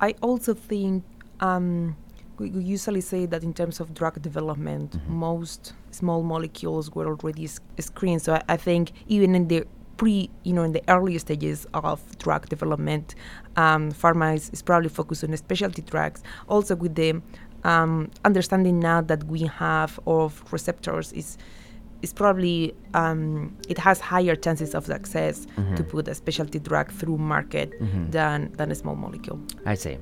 I also think um, we, usually say that in terms of drug development, Mm-hmm. most small molecules were already s- screened. So I, I think even in the pre, you know, in the early stages of drug development, um, pharma is, is probably focused on specialty drugs. Also with the um, understanding now that we have of receptors is is probably um, it has higher chances of success to put a specialty drug through market than than a small molecule. I see.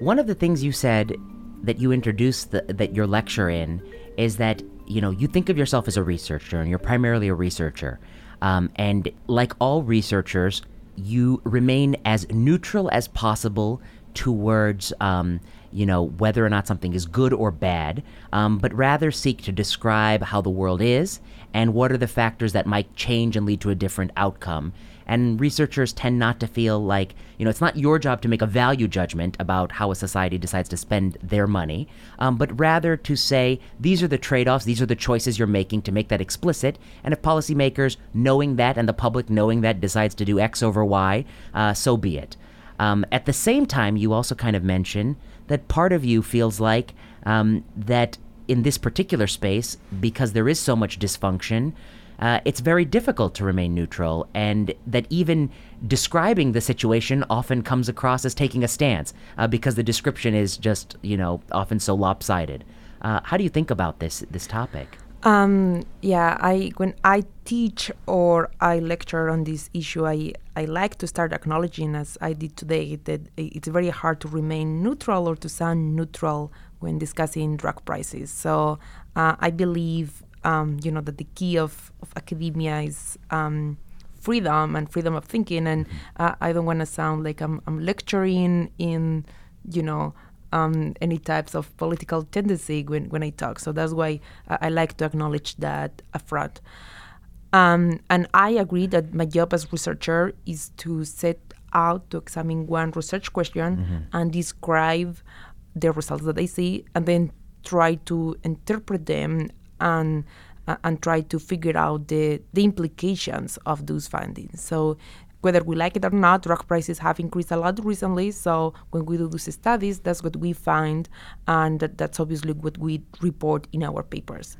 One of the things you said that you introduce the, that your lecture in is that you know you think of yourself as a researcher and you're primarily a researcher, um, and like all researchers, you remain as neutral as possible towards um, you know whether or not something is good or bad, um, but rather seek to describe how the world is and what are the factors that might change and lead to a different outcome. And researchers tend not to feel like, you know, it's not your job to make a value judgment about how a society decides to spend their money, um, but rather to say, these are the trade offs, these are the choices you're making to make that explicit. And if policymakers, knowing that, and the public knowing that, decides to do X over Y, uh, so be it. Um, at the same time, you also kind of mention that part of you feels like um, that in this particular space, because there is so much dysfunction, uh, it's very difficult to remain neutral, and that even describing the situation often comes across as taking a stance uh, because the description is just, you know, often so lopsided. Uh, how do you think about this this topic? Um, yeah, I when I teach or I lecture on this issue, I I like to start acknowledging, as I did today, that it's very hard to remain neutral or to sound neutral when discussing drug prices. So uh, I believe, um, you know, that the key of, of academia is um, freedom and freedom of thinking, and uh, I don't want to sound like I'm I'm lecturing in, you know um, any types of political tendency when, when I talk. So that's why I, I like to acknowledge that upfront. Um, and I agree that my job as researcher is to set out to examine one research question and describe the results that I see, and then try to interpret them and uh, and try to figure out the the implications of those findings. So whether we like it or not, drug prices have increased a lot recently. So when we do these studies, that's what we find, and that, that's obviously what we report in our papers.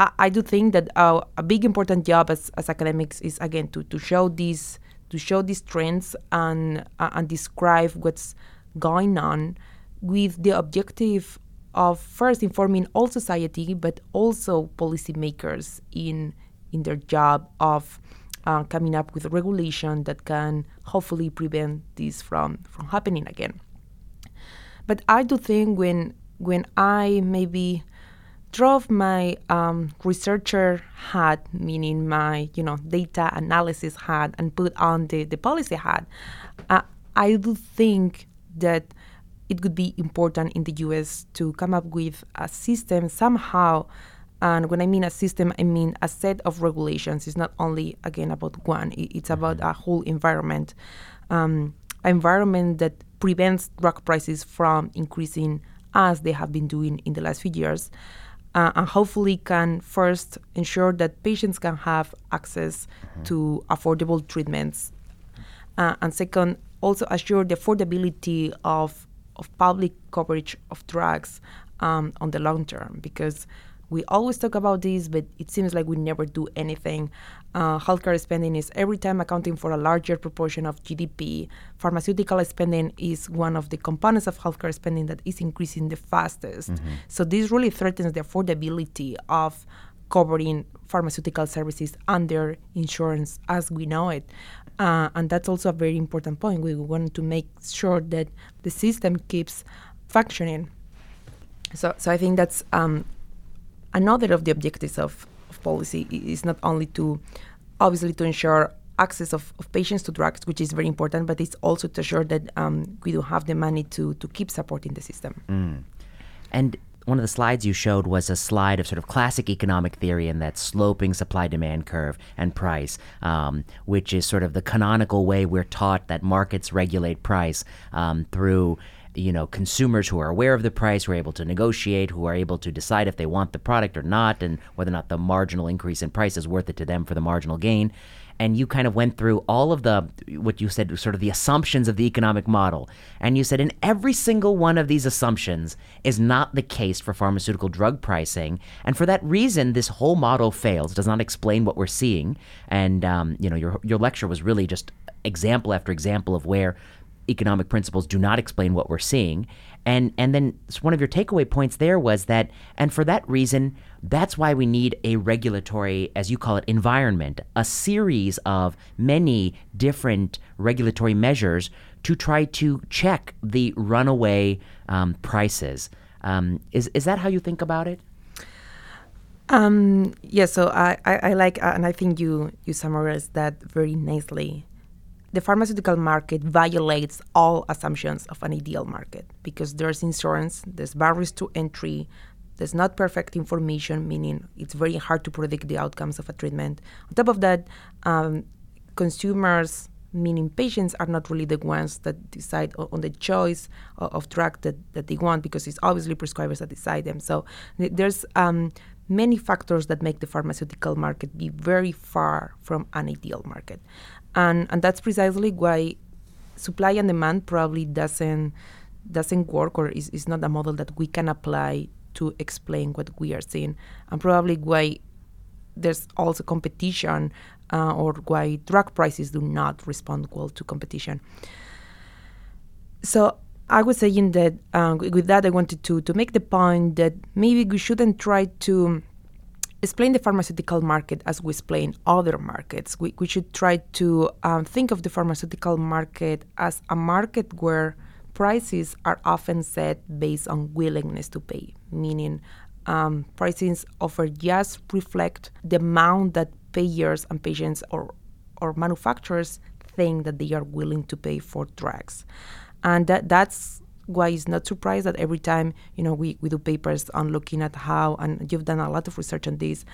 I, I do think that uh, a big important job as, as academics is again to, to show these to show these trends and uh, and describe what's going on with the objective of first informing all society but also policymakers in in their job of uh, coming up with regulation that can hopefully prevent this from from happening again. But I do think when when I maybe drove my um, researcher hat, meaning my you know data analysis hat, and put on the, the policy hat, uh, I do think that it would be important in the U.S. to come up with a system somehow. And when I mean a system, I mean a set of regulations. It's not only again about one; it's about a whole environment, um, environment that prevents drug prices from increasing as they have been doing in the last few years uh, and hopefully can first ensure that patients can have access to affordable treatments uh, and second also assure the affordability of, of public coverage of drugs um, on the long term because we always talk about this, but it seems like we never do anything. Uh, healthcare spending is every time accounting for a larger proportion of GDP. Pharmaceutical spending is one of the components of healthcare spending that is increasing the fastest. So this really threatens the affordability of covering pharmaceutical services under insurance as we know it. Uh, and that's also a very important point. We want to make sure that the system keeps functioning. So, so I think that's um, another of the objectives of, of policy is not only to obviously to ensure access of, of patients to drugs, which is very important, but it's also to ensure that um, we do have the money to, to keep supporting the system. And one of the slides you showed was a slide of sort of classic economic theory and that sloping supply demand curve and price, um, which is sort of the canonical way we're taught that markets regulate price um, through you know consumers who are aware of the price, who are able to negotiate, who are able to decide if they want the product or not, and whether or not the marginal increase in price is worth it to them for the marginal gain and you kind of went through all of the what you said sort of the assumptions of the economic model. And you said in every single one of these assumptions is not the case for pharmaceutical drug pricing. And for that reason this whole model fails. Does not explain what we're seeing. And um, you know your your lecture was really just example after example of where economic principles do not explain what we're seeing. And and then one of your takeaway points there was that and for that reason that's why we need a regulatory, as you call it, environment, a series of many different regulatory measures to try to check the runaway um, prices. Um, is, is that how you think about it? Um, yeah, so I, I, I like, uh, and I think you, you summarized that very nicely. The pharmaceutical market violates all assumptions of an ideal market because there's insurance, there's barriers to entry, there's not perfect information, meaning it's very hard to predict the outcomes of a treatment. On top of that, um, consumers, meaning patients, are not really the ones that decide on the choice of, drug that, that they want because it's obviously prescribers that decide them. So there's um, many factors that make the pharmaceutical market be very far from an ideal market. And, and that's precisely why supply and demand probably doesn't doesn't work or is, is not a model that we can apply to explain what we are seeing, and probably why there's also competition uh, or why drug prices do not respond well to competition. So I was saying that uh, with that, I wanted to, to make the point that maybe we shouldn't try to explain the pharmaceutical market as we explain other markets. We, we should try to um, think of the pharmaceutical market as a market where prices are often set based on willingness to pay, meaning um, pricings often just reflect the amount that payers and patients or, or manufacturers think that they are willing to pay for drugs. And that, that's why it's not surprised that every time you know we, we do papers on looking at how and you've done a lot of research on this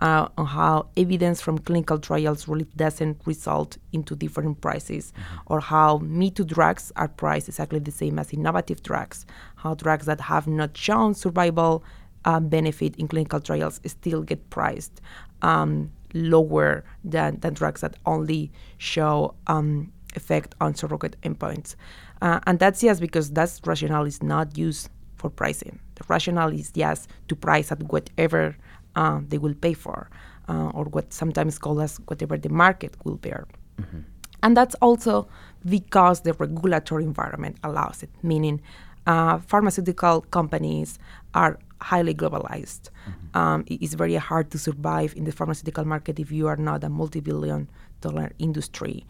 uh, on how evidence from clinical trials really doesn't result into different prices, mm-hmm. or how Me Too drugs are priced exactly the same as innovative drugs, how drugs that have not shown survival uh, benefit in clinical trials still get priced um, lower than, than drugs that only show um, effect on surrogate endpoints. Uh, and that's yes because that rationale is not used for pricing. The rationale is yes to price at whatever uh, they will pay for, uh, or what sometimes called as whatever the market will bear. Mm-hmm. And that's also because the regulatory environment allows it, meaning uh, pharmaceutical companies are highly globalized. Mm-hmm. Um, it is very hard to survive in the pharmaceutical market if you are not a multi billion dollar industry.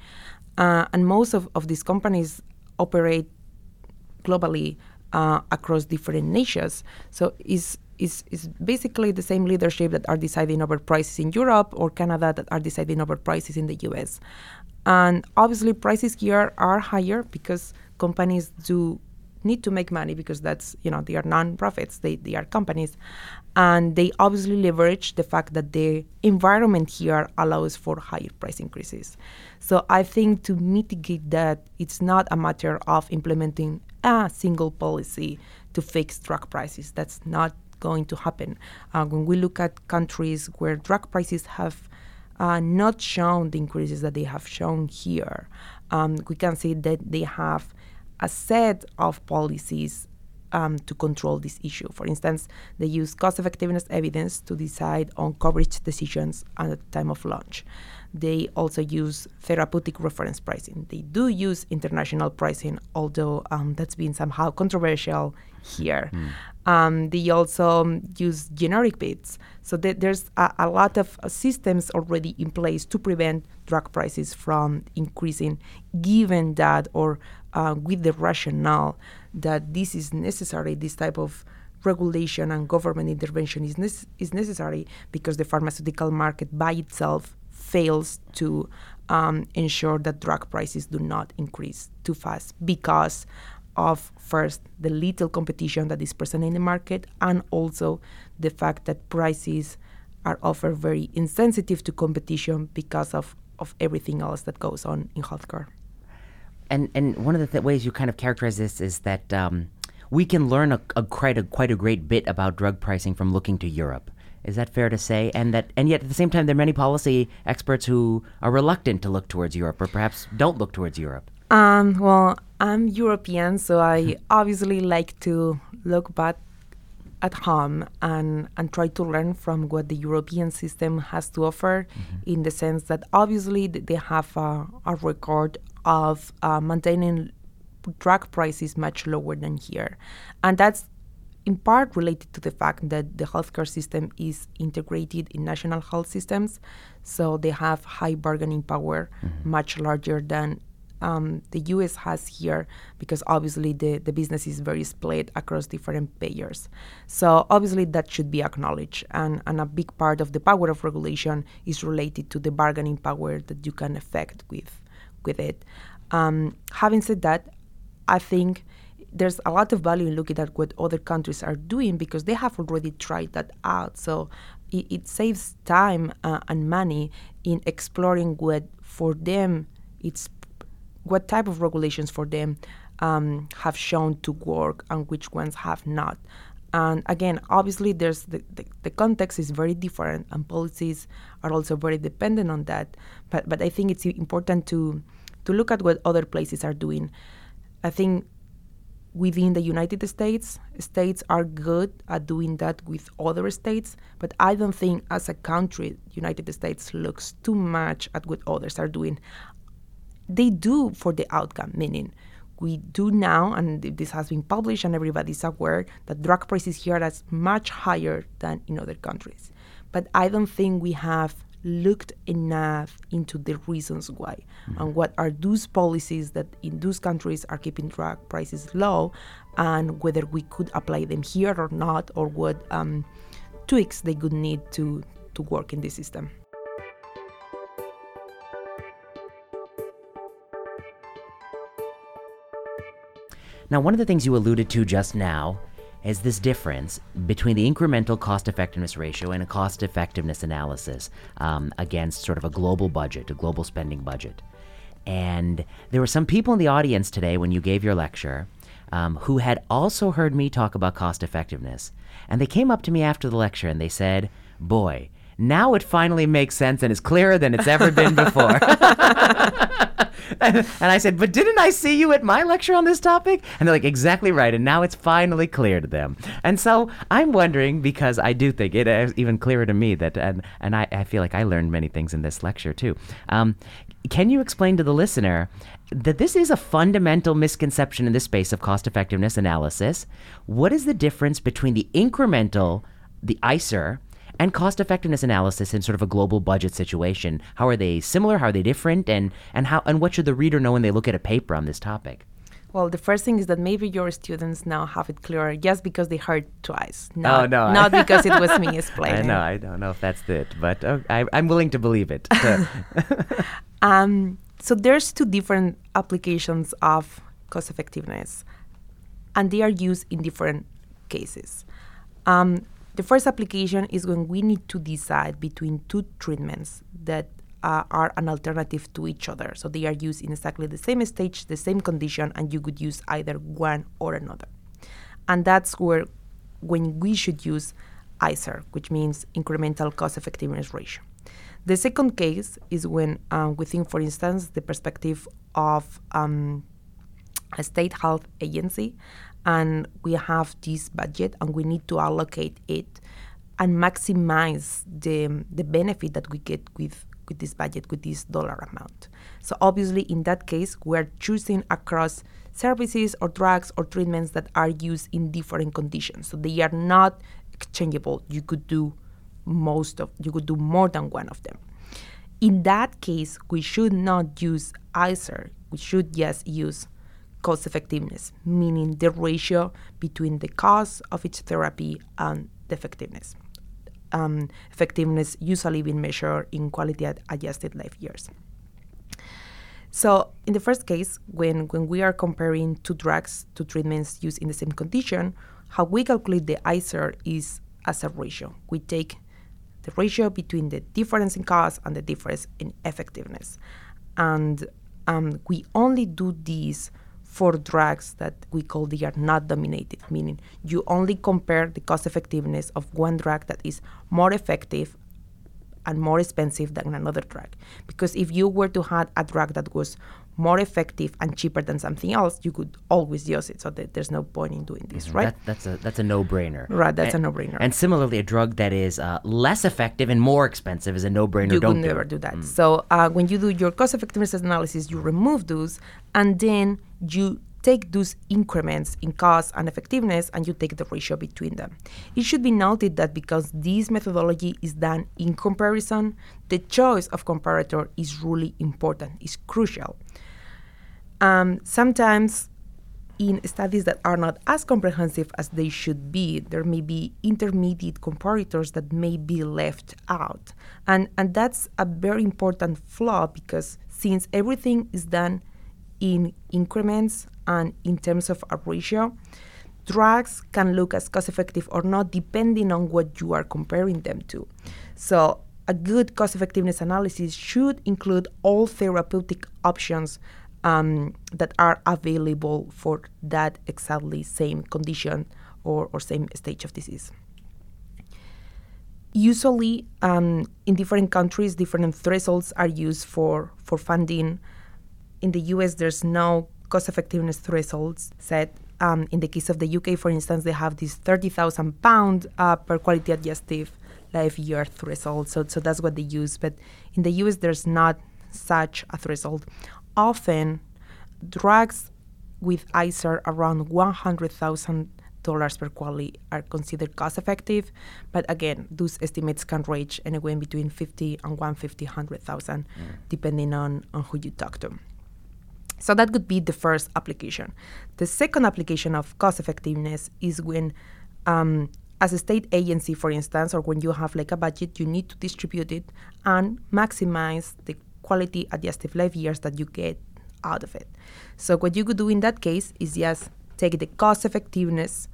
Uh, and most of, of these companies operate globally uh, across different niches. So it's is, is basically the same leadership that are deciding over prices in Europe or Canada that are deciding over prices in the US. And obviously, prices here are higher because companies do need to make money because that's, you know, they are non-profits, they, they are companies. And they obviously leverage the fact that the environment here allows for higher price increases. So I think to mitigate that, it's not a matter of implementing a single policy to fix drug prices. That's not going to happen. Uh, when we look at countries where drug prices have uh, not shown the increases that they have shown here, um, we can see that they have a set of policies um, to control this issue. For instance, they use cost effectiveness evidence to decide on coverage decisions at the time of launch. They also use therapeutic reference pricing. They do use international pricing, although um, that's been somehow controversial here. Mm. Um, they also use generic bids. So th- there's a, a, lot of uh, systems already in place to prevent drug prices from increasing, given that or uh, with the rationale that this is necessary, this type of regulation and government intervention is, ne- is necessary because the pharmaceutical market by itself fails to um, ensure that drug prices do not increase too fast because of first the little competition that is present in the market and also the fact that prices are often very insensitive to competition because of, of everything else that goes on in healthcare. And and one of the th- ways you kind of characterize this is that um, we can learn a, a quite a quite a great bit about drug pricing from looking to Europe. Is that fair to say? And that and yet at the same time, there are many policy experts who are reluctant to look towards Europe, or perhaps don't look towards Europe. Um, well, I'm European, so I obviously like to look back at home and, and try to learn from what the European system has to offer, mm-hmm. in the sense that obviously they have a, a record of uh, maintaining drug prices much lower than here. And that's in part related to the fact that the healthcare system is integrated in national health systems. So they have high bargaining power, mm-hmm. much larger than um, the US has here, because obviously the, the business is very split across different payers. So obviously that should be acknowledged. And, and a big part of the power of regulation is related to the bargaining power that you can affect with, with it. Um, having said that, I think there's a lot of value in looking at what other countries are doing because they have already tried that out. So it, it saves time uh, and money in exploring what for them it's what type of regulations for them um, have shown to work and which ones have not. And again, obviously, there's the, the, the, context is very different, and policies are also very dependent on that. But but I think it's important to to look at what other places are doing. I think within the United States, states are good at doing that with other states, but I don't think as a country, United States looks too much at what others are doing. They do for the outcome, meaning we do now, and this has been published and everybody's aware that drug prices here are much higher than in other countries. But I don't think we have looked enough into the reasons why mm-hmm. and what are those policies that in those countries are keeping drug prices low and whether we could apply them here or not or what um, tweaks they could need to, to work in the system. Now, one of the things you alluded to just now is this difference between the incremental cost effectiveness ratio and a cost effectiveness analysis um, against sort of a global budget, a global spending budget. And there were some people in the audience today when you gave your lecture um, who had also heard me talk about cost effectiveness. And they came up to me after the lecture and they said, Boy, now it finally makes sense and is clearer than it's ever been before. *laughs* and, I said, But didn't I see you at my lecture on this topic? And they're like, Exactly right. And now it's finally clear to them. And so I'm wondering, because I do think it is even clearer to me that, and, and I, I feel like I learned many things in this lecture too. Um, can you explain to the listener that this is a fundamental misconception in the space of cost effectiveness analysis? What is the difference between the incremental, the ICER, and cost effectiveness analysis in sort of a global budget situation. How are they similar? How are they different? And and how and what should the reader know when they look at a paper on this topic? Well, the first thing is that maybe your students now have it clearer just because they heard twice. Oh, not, oh, no. Not because it was *laughs* me explaining. I know. I don't know if that's it, but uh, I, am willing to believe it. *laughs* *laughs* um, so there's two different applications of cost effectiveness, and they are used in different cases. Um, the first application is when we need to decide between two treatments that uh, are an alternative to each other. So they are used in exactly the same stage, the same condition, and you could use either one or another. And that's where when we should use ICER, which means incremental cost effectiveness ratio. The second case is when um, we think, for instance, the perspective of um, a state health agency and we have this budget and we need to allocate it and maximize the, the benefit that we get with, with this budget, with this dollar amount. So, obviously, in that case, we're choosing across services or drugs or treatments that are used in different conditions. So, they are not exchangeable. You could do most of, you could do more than one of them. In that case, we should not use ICER. We should just use cost effectiveness, meaning the ratio between the cost of each therapy and the effectiveness. Um, effectiveness usually being measured in quality adjusted life years. So, in the first case, when, when we are comparing two drugs, two treatments used in the same condition, how we calculate the ICER is as a ratio. We take the ratio between the difference in cost and the difference in effectiveness. And um, we only do this for drugs that we call they are not dominated, meaning you only compare the cost effectiveness of one drug that is more effective and more expensive than another drug. Because if you were to have a drug that was more effective and cheaper than something else, you could always use it. So that there's no point in doing this, right? That, that's a that's a no-brainer. Right, that's and, a no-brainer. And similarly, a drug that is uh, less effective and more expensive is a no-brainer. you Don't could do never it. do that. So uh, when you do your cost effectiveness analysis, you remove those, and then you take those increments in cost and effectiveness and you take the ratio between them. It should be noted that because this methodology is done in comparison, the choice of comparator is really important, is crucial. Um, sometimes in studies that are not as comprehensive as they should be, there may be intermediate comparators that may be left out. And, and that's a very important flaw because since everything is done in increments and in terms of a ratio, drugs can look as cost effective or not depending on what you are comparing them to. So, a good cost effectiveness analysis should include all therapeutic options um, that are available for that exactly same condition or, or same stage of disease. Usually, um, in different countries, different thresholds are used for, for funding. In the US, there's no cost effectiveness thresholds set. Um, in the case of the UK, for instance, they have this 30,000 pound uh, per quality adjusted life year threshold. So, so that's what they use. But in the US, there's not such a threshold. Often, drugs with ICER around 100,000 dollars per QALY are considered cost effective, but again, those estimates can range anywhere between 50 and 150, 100,000, depending on, on who you talk to. So that could be the first application. The second application of cost effectiveness is when, um, as a state agency, for instance, or when you have like a budget, you need to distribute it and maximize the quality adjusted life years that you get out of it. So what you could do in that case is just take the cost effectiveness,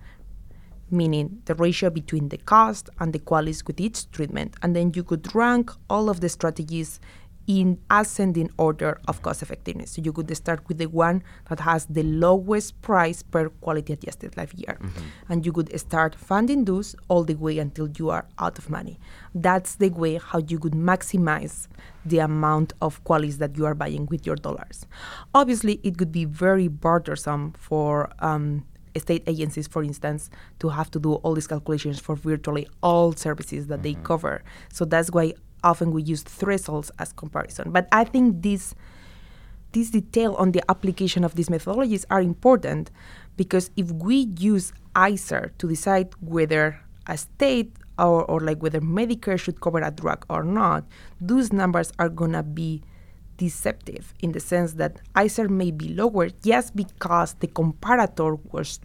meaning the ratio between the cost and the QALYs with each treatment, and then you could rank all of the strategies in ascending order of cost effectiveness. So you could start with the one that has the lowest price per quality adjusted life year. Mm-hmm. And you could start funding those all the way until you are out of money. That's the way how you could maximize the amount of QALYs that you are buying with your dollars. Obviously, it could be very bothersome for um, state agencies, for instance, to have to do all these calculations for virtually all services that they cover. So that's why often we use thresholds as comparison. But I think this this detail on the application of these methodologies are important because if we use ICER to decide whether a state or, or like whether Medicare should cover a drug or not, those numbers are gonna be deceptive in the sense that ICER may be lower just because the comparator was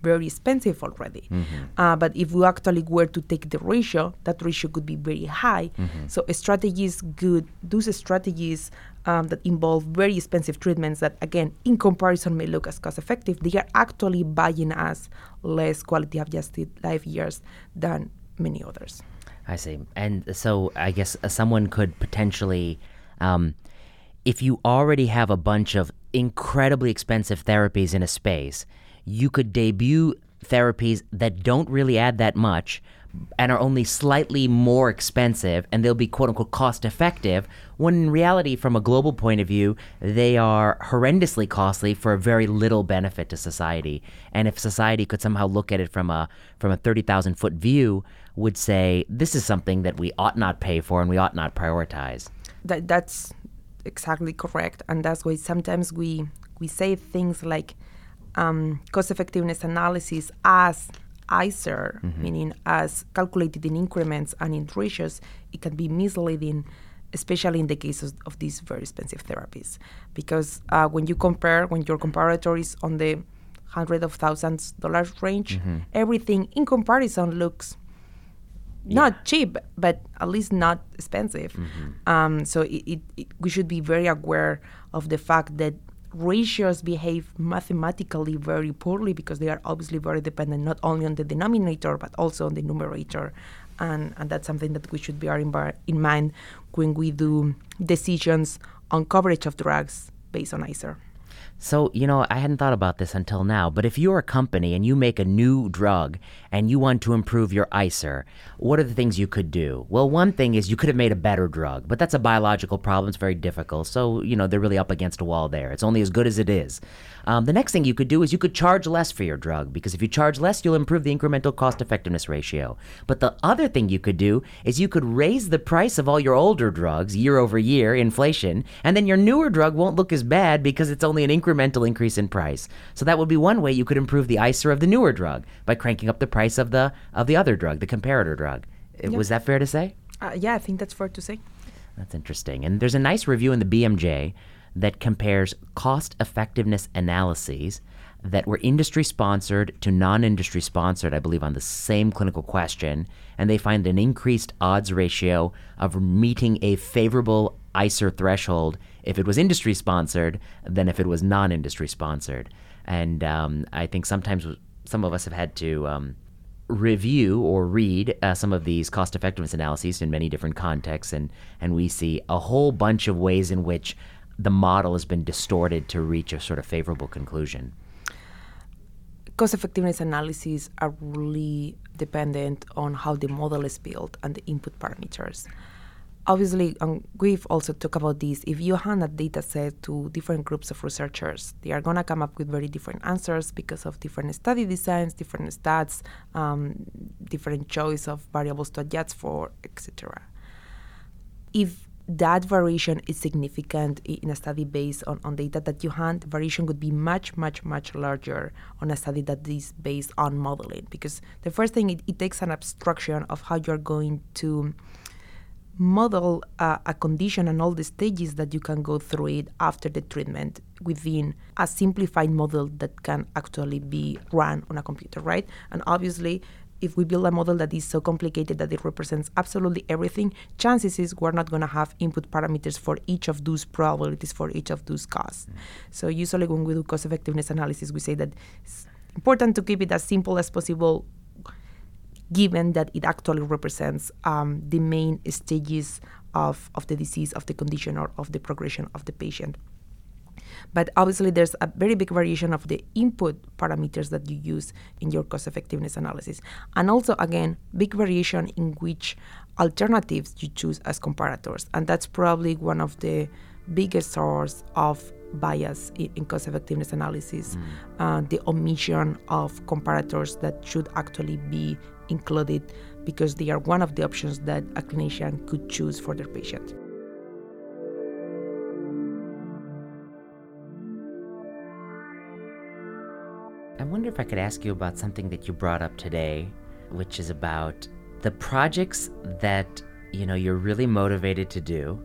very expensive already. Uh, but if we actually were to take the ratio, that ratio could be very high. So strategies good, those strategies um, that involve very expensive treatments that, again, in comparison may look as cost effective, they are actually buying us less quality adjusted life years than many others. I see. And so I guess uh, someone could potentially, um, if you already have a bunch of incredibly expensive therapies in a space, you could debut therapies that don't really add that much and are only slightly more expensive and they'll be quote unquote cost effective when in reality from a global point of view they are horrendously costly for very little benefit to society and if society could somehow look at it from a from a 30,000 foot view would say this is something that we ought not pay for and we ought not prioritize. That that's exactly correct. And that's why sometimes we we say things like um, cost effectiveness analysis as ICER, meaning as calculated in increments and in ratios, it can be misleading, especially in the cases of these very expensive therapies. Because uh, when you compare, when your comparator is on the hundred of thousands dollars range, everything in comparison looks not cheap, but at least not expensive. Um, so it, it, it, we should be very aware of the fact that ratios behave mathematically very poorly because they are obviously very dependent not only on the denominator but also on the numerator. And, and that's something that we should bear in, bar, in mind when we do decisions on coverage of drugs based on ICER. So, you know, I hadn't thought about this until now, but if you're a company and you make a new drug and you want to improve your ICER, what are the things you could do? Well, one thing is you could have made a better drug, but that's a biological problem. It's very difficult. So, you know, they're really up against a wall there. It's only as good as it is. Um, the next thing you could do is you could charge less for your drug because if you charge less, you'll improve the incremental cost effectiveness ratio. But the other thing you could do is you could raise the price of all your older drugs year over year, inflation, and then your newer drug won't look as bad because it's only an incremental increase in price. So that would be one way you could improve the ICER of the newer drug by cranking up the price of the of the other drug, the comparator drug. Uh, was that fair to say? Uh, yeah, I think that's fair to say. That's interesting. And there's a nice review in the BMJ that compares cost effectiveness analyses that were industry sponsored to non industry sponsored, I believe, on the same clinical question. And they find an increased odds ratio of meeting a favorable ICER threshold if it was industry sponsored than if it was non industry sponsored. And um, I think sometimes some of us have had to um, review or read uh, some of these cost effectiveness analyses in many different contexts, and, and we see a whole bunch of ways in which the model has been distorted to reach a sort of favorable conclusion? Cost effectiveness analyses are really dependent on how the model is built and the input parameters. Obviously, um, we've also talked about this. If you hand a data set to different groups of researchers, they are going to come up with very different answers because of different study designs, different stats, um, different choice of variables to adjust for, etc. If that variation is significant in a study based on, on data that you hand, variation would be much, much, much larger on a study that is based on modeling. Because the first thing, it, it takes an abstraction of how you're going to model uh, a condition and all the stages that you can go through it after the treatment within a simplified model that can actually be run on a computer, right? And obviously, if we build a model that is so complicated that it represents absolutely everything, chances is we're not going to have input parameters for each of those probabilities for each of those costs. Mm-hmm. So usually when we do cost effectiveness analysis, we say that it's important to keep it as simple as possible, given that it actually represents um, the main stages of, of the disease, of the condition, or of the progression of the patient. But obviously, there's a very big variation of the input parameters that you use in your cost effectiveness analysis. And also, again, big variation in which alternatives you choose as comparators. And that's probably one of the biggest source of bias in, cost effectiveness analysis, mm. uh, the omission of comparators that should actually be included because they are one of the options that a clinician could choose for their patient. I wonder if I could ask you about something that you brought up today, which is about the projects that you know you're really motivated to do,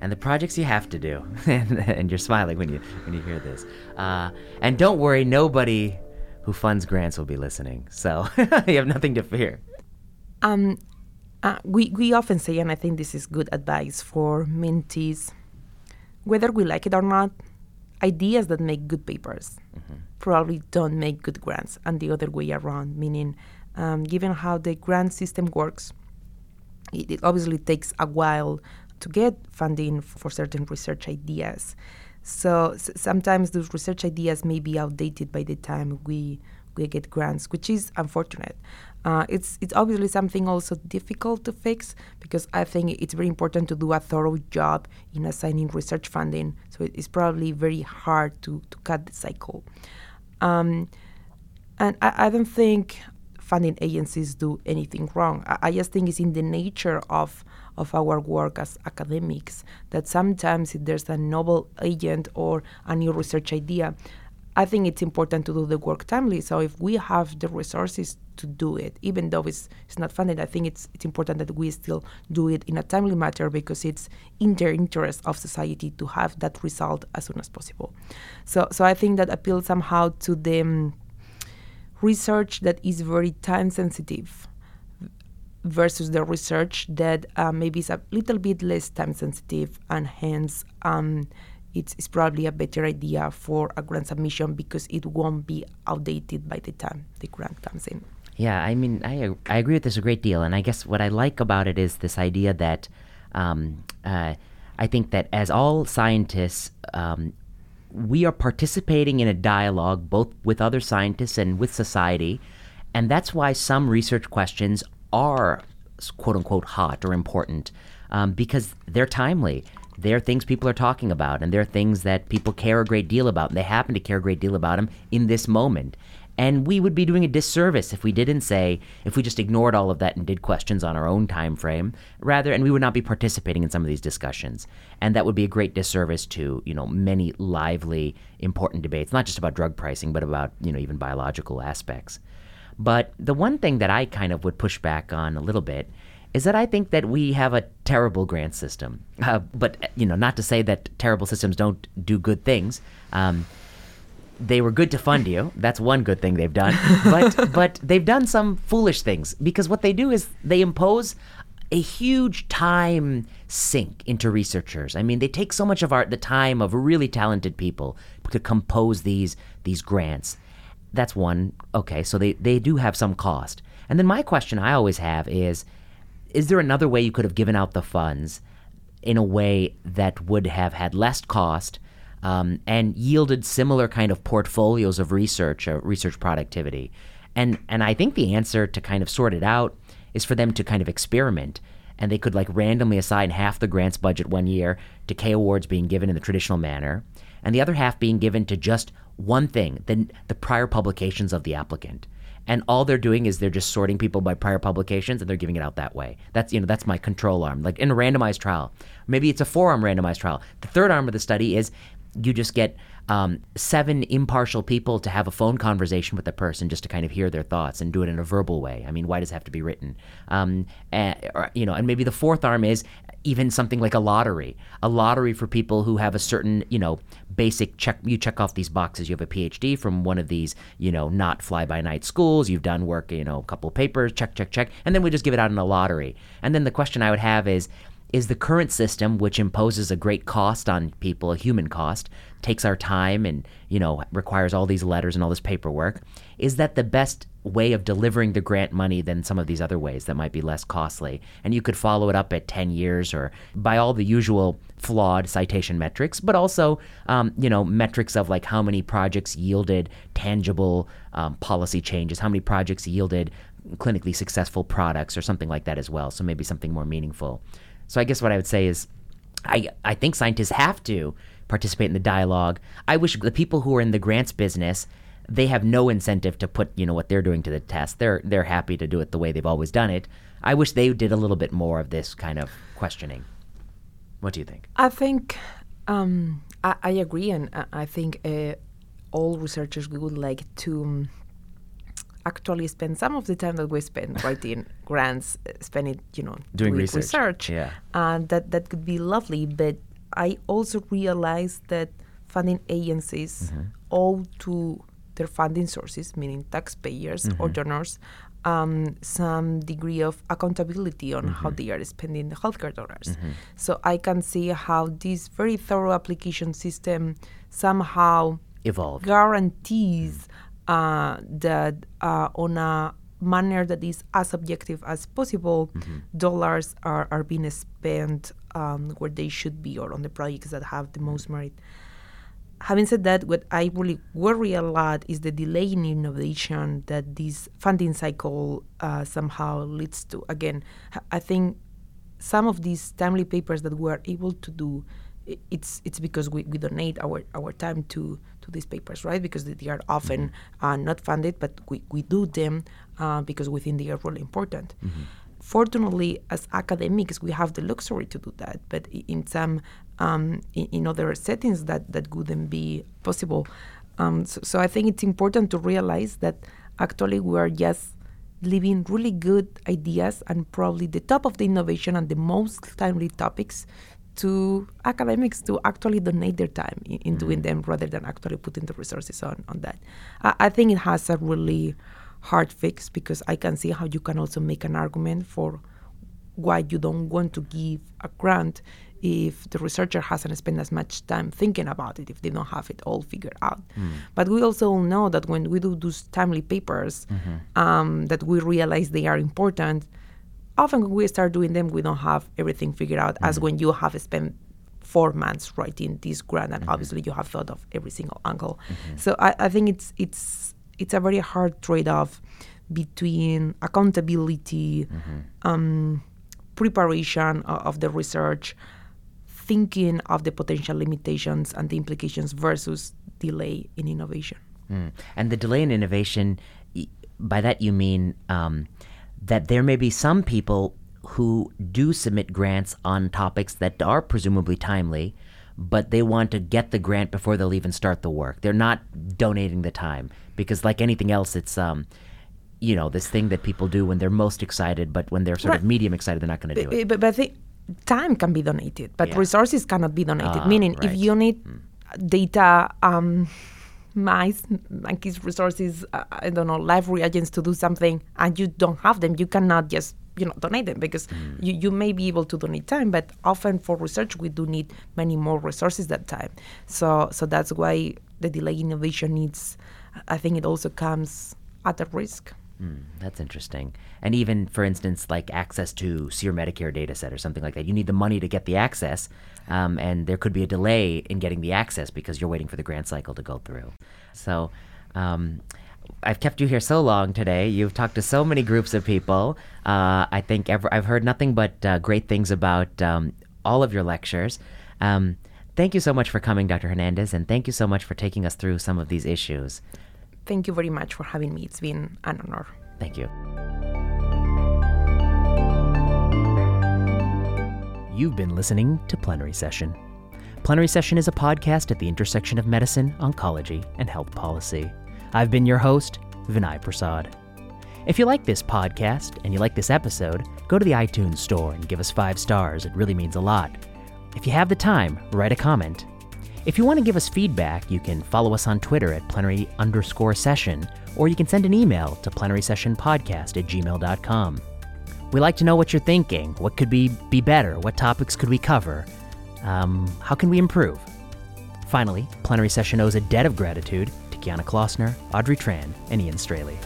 and the projects you have to do. *laughs* and, and, you're smiling when you when you hear this. Uh, and don't worry, nobody who funds grants will be listening, so *laughs* you have nothing to fear. Um, uh, we we often say, and I think this is good advice for mentees, whether we like it or not, ideas that make good papers. Mm-hmm probably don't make good grants, and the other way around, meaning, um, given how the grant system works, it, it obviously takes a while to get funding for certain research ideas. So s- sometimes those research ideas may be outdated by the time we we get grants, which is unfortunate. Uh, it's it's obviously something also difficult to fix because I think it's very important to do a thorough job in assigning research funding. So it's probably very hard to to cut the cycle. Um, and I, I, don't think funding agencies do anything wrong. I, I, just think it's in the nature of of our work as academics that sometimes if there's a novel agent or a new research idea, I think it's important to do the work timely. So if we have the resources to do it, even though it's, it's not funded, I think it's it's important that we still do it in a timely manner because it's in the interest of society to have that result as soon as possible. So so I think that appeals somehow to the um, research that is very time sensitive versus the research that uh, maybe is a little bit less time sensitive and hence um, it's, it's probably a better idea for a grant submission because it won't be outdated by the time the grant comes in. Yeah, I mean, I, I agree with this a great deal. And I guess what I like about it is this idea that um, uh, I think that as all scientists, um, we are participating in a dialogue both with other scientists and with society. And that's why some research questions are quote unquote hot or important um, because they're timely. They're things people are talking about, and they're things that people care a great deal about, and they happen to care a great deal about them in this moment. And we would be doing a disservice if we didn't say, if we just ignored all of that and did questions on our own time frame, rather, and we would not be participating in some of these discussions. And that would be a great disservice to, you know, many lively, important debates, not just about drug pricing, but about, you know, even biological aspects. But the one thing that I kind of would push back on a little bit is that I think that we have a terrible grant system. Uh, but, you know, not to say that terrible systems don't do good things. Um, they were good to fund you. That's one good thing they've done. But *laughs* but they've done some foolish things because what they do is they impose a huge time sink into researchers. I mean, they take so much of our the time of really talented people to compose these these grants. That's one. Okay, so they they do have some cost. And then my question I always have is is there another way you could have given out the funds in a way that would have had less cost um, and yielded similar kind of portfolios of research, uh, research productivity. And and I think the answer to kind of sort it out is for them to kind of experiment. And they could like randomly assign half the grants budget one year to K awards being given in the traditional manner, and the other half being given to just one thing, the, the prior publications of the applicant and all they're doing is they're just sorting people by prior publications and they're giving it out that way. That's you know that's my control arm. Like in a randomized trial, maybe it's a four arm randomized trial. The third arm of the study is you just get um, seven impartial people to have a phone conversation with the person just to kind of hear their thoughts and do it in a verbal way. I mean, why does it have to be written? Um, and, or, you know, and maybe the fourth arm is even something like a lottery, a lottery for people who have a certain, you know, basic check. You check off these boxes. You have a PhD from one of these, you know, not fly by night schools. You've done work, you know, a couple of papers. Check, check, check, and then we just give it out in a lottery. And then the question I would have is is the current system, which imposes a great cost on people, a human cost, takes our time and, you know, requires all these letters and all this paperwork, is that the best way of delivering the grant money than some of these other ways that might be less costly? And you could follow it up at 10 years or by all the usual flawed citation metrics, but also, um, you know, metrics of like how many projects yielded tangible um, policy changes, how many projects yielded clinically successful products or something like that as well. So maybe something more meaningful. So I guess what I would say is I, I think scientists have to participate in the dialogue. I wish the people who are in the grants business they have no incentive to put you know what they're doing to the test. They're they're happy to do it the way they've always done it. I wish they did a little bit more of this kind of questioning. What do you think? I think um, I, I, agree, and I, think uh, all researchers would like to um, actually spend some of the time that we spend writing grants, uh, spend it, you know, doing, research. research. Yeah, and that that could be lovely. But I also realize that funding agencies mm-hmm. owe to their funding sources, meaning taxpayers mm-hmm. or donors, um, some degree of accountability on mm-hmm. how they are spending the healthcare dollars. Mm-hmm. So I can see how this very thorough application system somehow evolve guarantees uh, that uh, on a manner that is as objective as possible, mm-hmm. dollars are, are being spent um, where they should be or on the projects that have the most merit. Having said that, what I really worry a lot is the delay in innovation that this funding cycle uh, somehow leads to. Again, I think some of these timely papers that we are able to do it's it's because we, we donate our, our time to to these papers, right? Because they are often mm-hmm. uh, not funded, but we, we do them uh, because we think they are really important. Mm-hmm. Fortunately, as academics, we have the luxury to do that, but in some um, in, in, other settings that that wouldn't be possible. Um, so, so I think it's important to realize that actually we are just leaving really good ideas and probably the top of the innovation and the most timely topics to academics to actually donate their time in, in mm-hmm. doing them rather than actually putting the resources on, on that. I, I, think it has a really hard fix because I can see how you can also make an argument for why you don't want to give a grant if the researcher hasn't spent as much time thinking about it, if they don't have it all figured out. Mm. But we also know that when we do those timely papers, mm-hmm. um, that we realize they are important, often when we start doing them, we don't have everything figured out. Mm-hmm. As when you have spent four months writing this grant, and obviously you have thought of every single angle. So I, I think it's it's it's a very hard trade-off between accountability, um, preparation o- of the research, thinking of the potential limitations and the implications versus delay in innovation. Mm. And the delay in innovation, by that you mean um, that there may be some people who do submit grants on topics that are presumably timely, but they want to get the grant before they'll even start the work. They're not donating the time because, like anything else, it's um, you know, this thing that people do when they're most excited, but when they're sort of medium excited, they're not going to do it. But, but I think time can be donated, but Yeah. resources cannot be donated. Ah, Meaning, right. If you need data, um, mice, monkeys, resources, uh, I don't know, live reagents to do something, and you don't have them, you cannot just you know donate them because Hmm. you, you may be able to donate time, but often for research we do need many more resources that time. So so that's why the delay innovation needs. I think it also comes at a risk. Mm, that's interesting. And even, for instance, like access to SEER Medicare data set or something like that, you need the money to get the access, um, and there could be a delay in getting the access because you're waiting for the grant cycle to go through. So, um, I've kept you here so long today. You've talked to so many groups of people. Uh, I think ever, I've heard nothing but uh, great things about um, all of your lectures. Um, thank you so much for coming, Dr. Hernandez, and thank you so much for taking us through some of these issues. Thank you very much for having me. It's been an honor. Thank you. You've been listening to Plenary Session. Plenary Session is a podcast at the intersection of medicine, oncology, and health policy. I've been your host, Vinay Prasad. If you like this podcast and you like this episode, go to the iTunes store and give us five stars. It really means a lot. If you have the time, write a comment. If you want to give us feedback, you can follow us on Twitter at plenary underscore session, or you can send an email to plenarysessionpodcast at gmail.com. We like to know what you're thinking. What could be, be better? What topics could we cover? Um, how can we improve? Finally, Plenary Session owes a debt of gratitude to Kiana Klossner, Audrey Tran, and Ian Straley.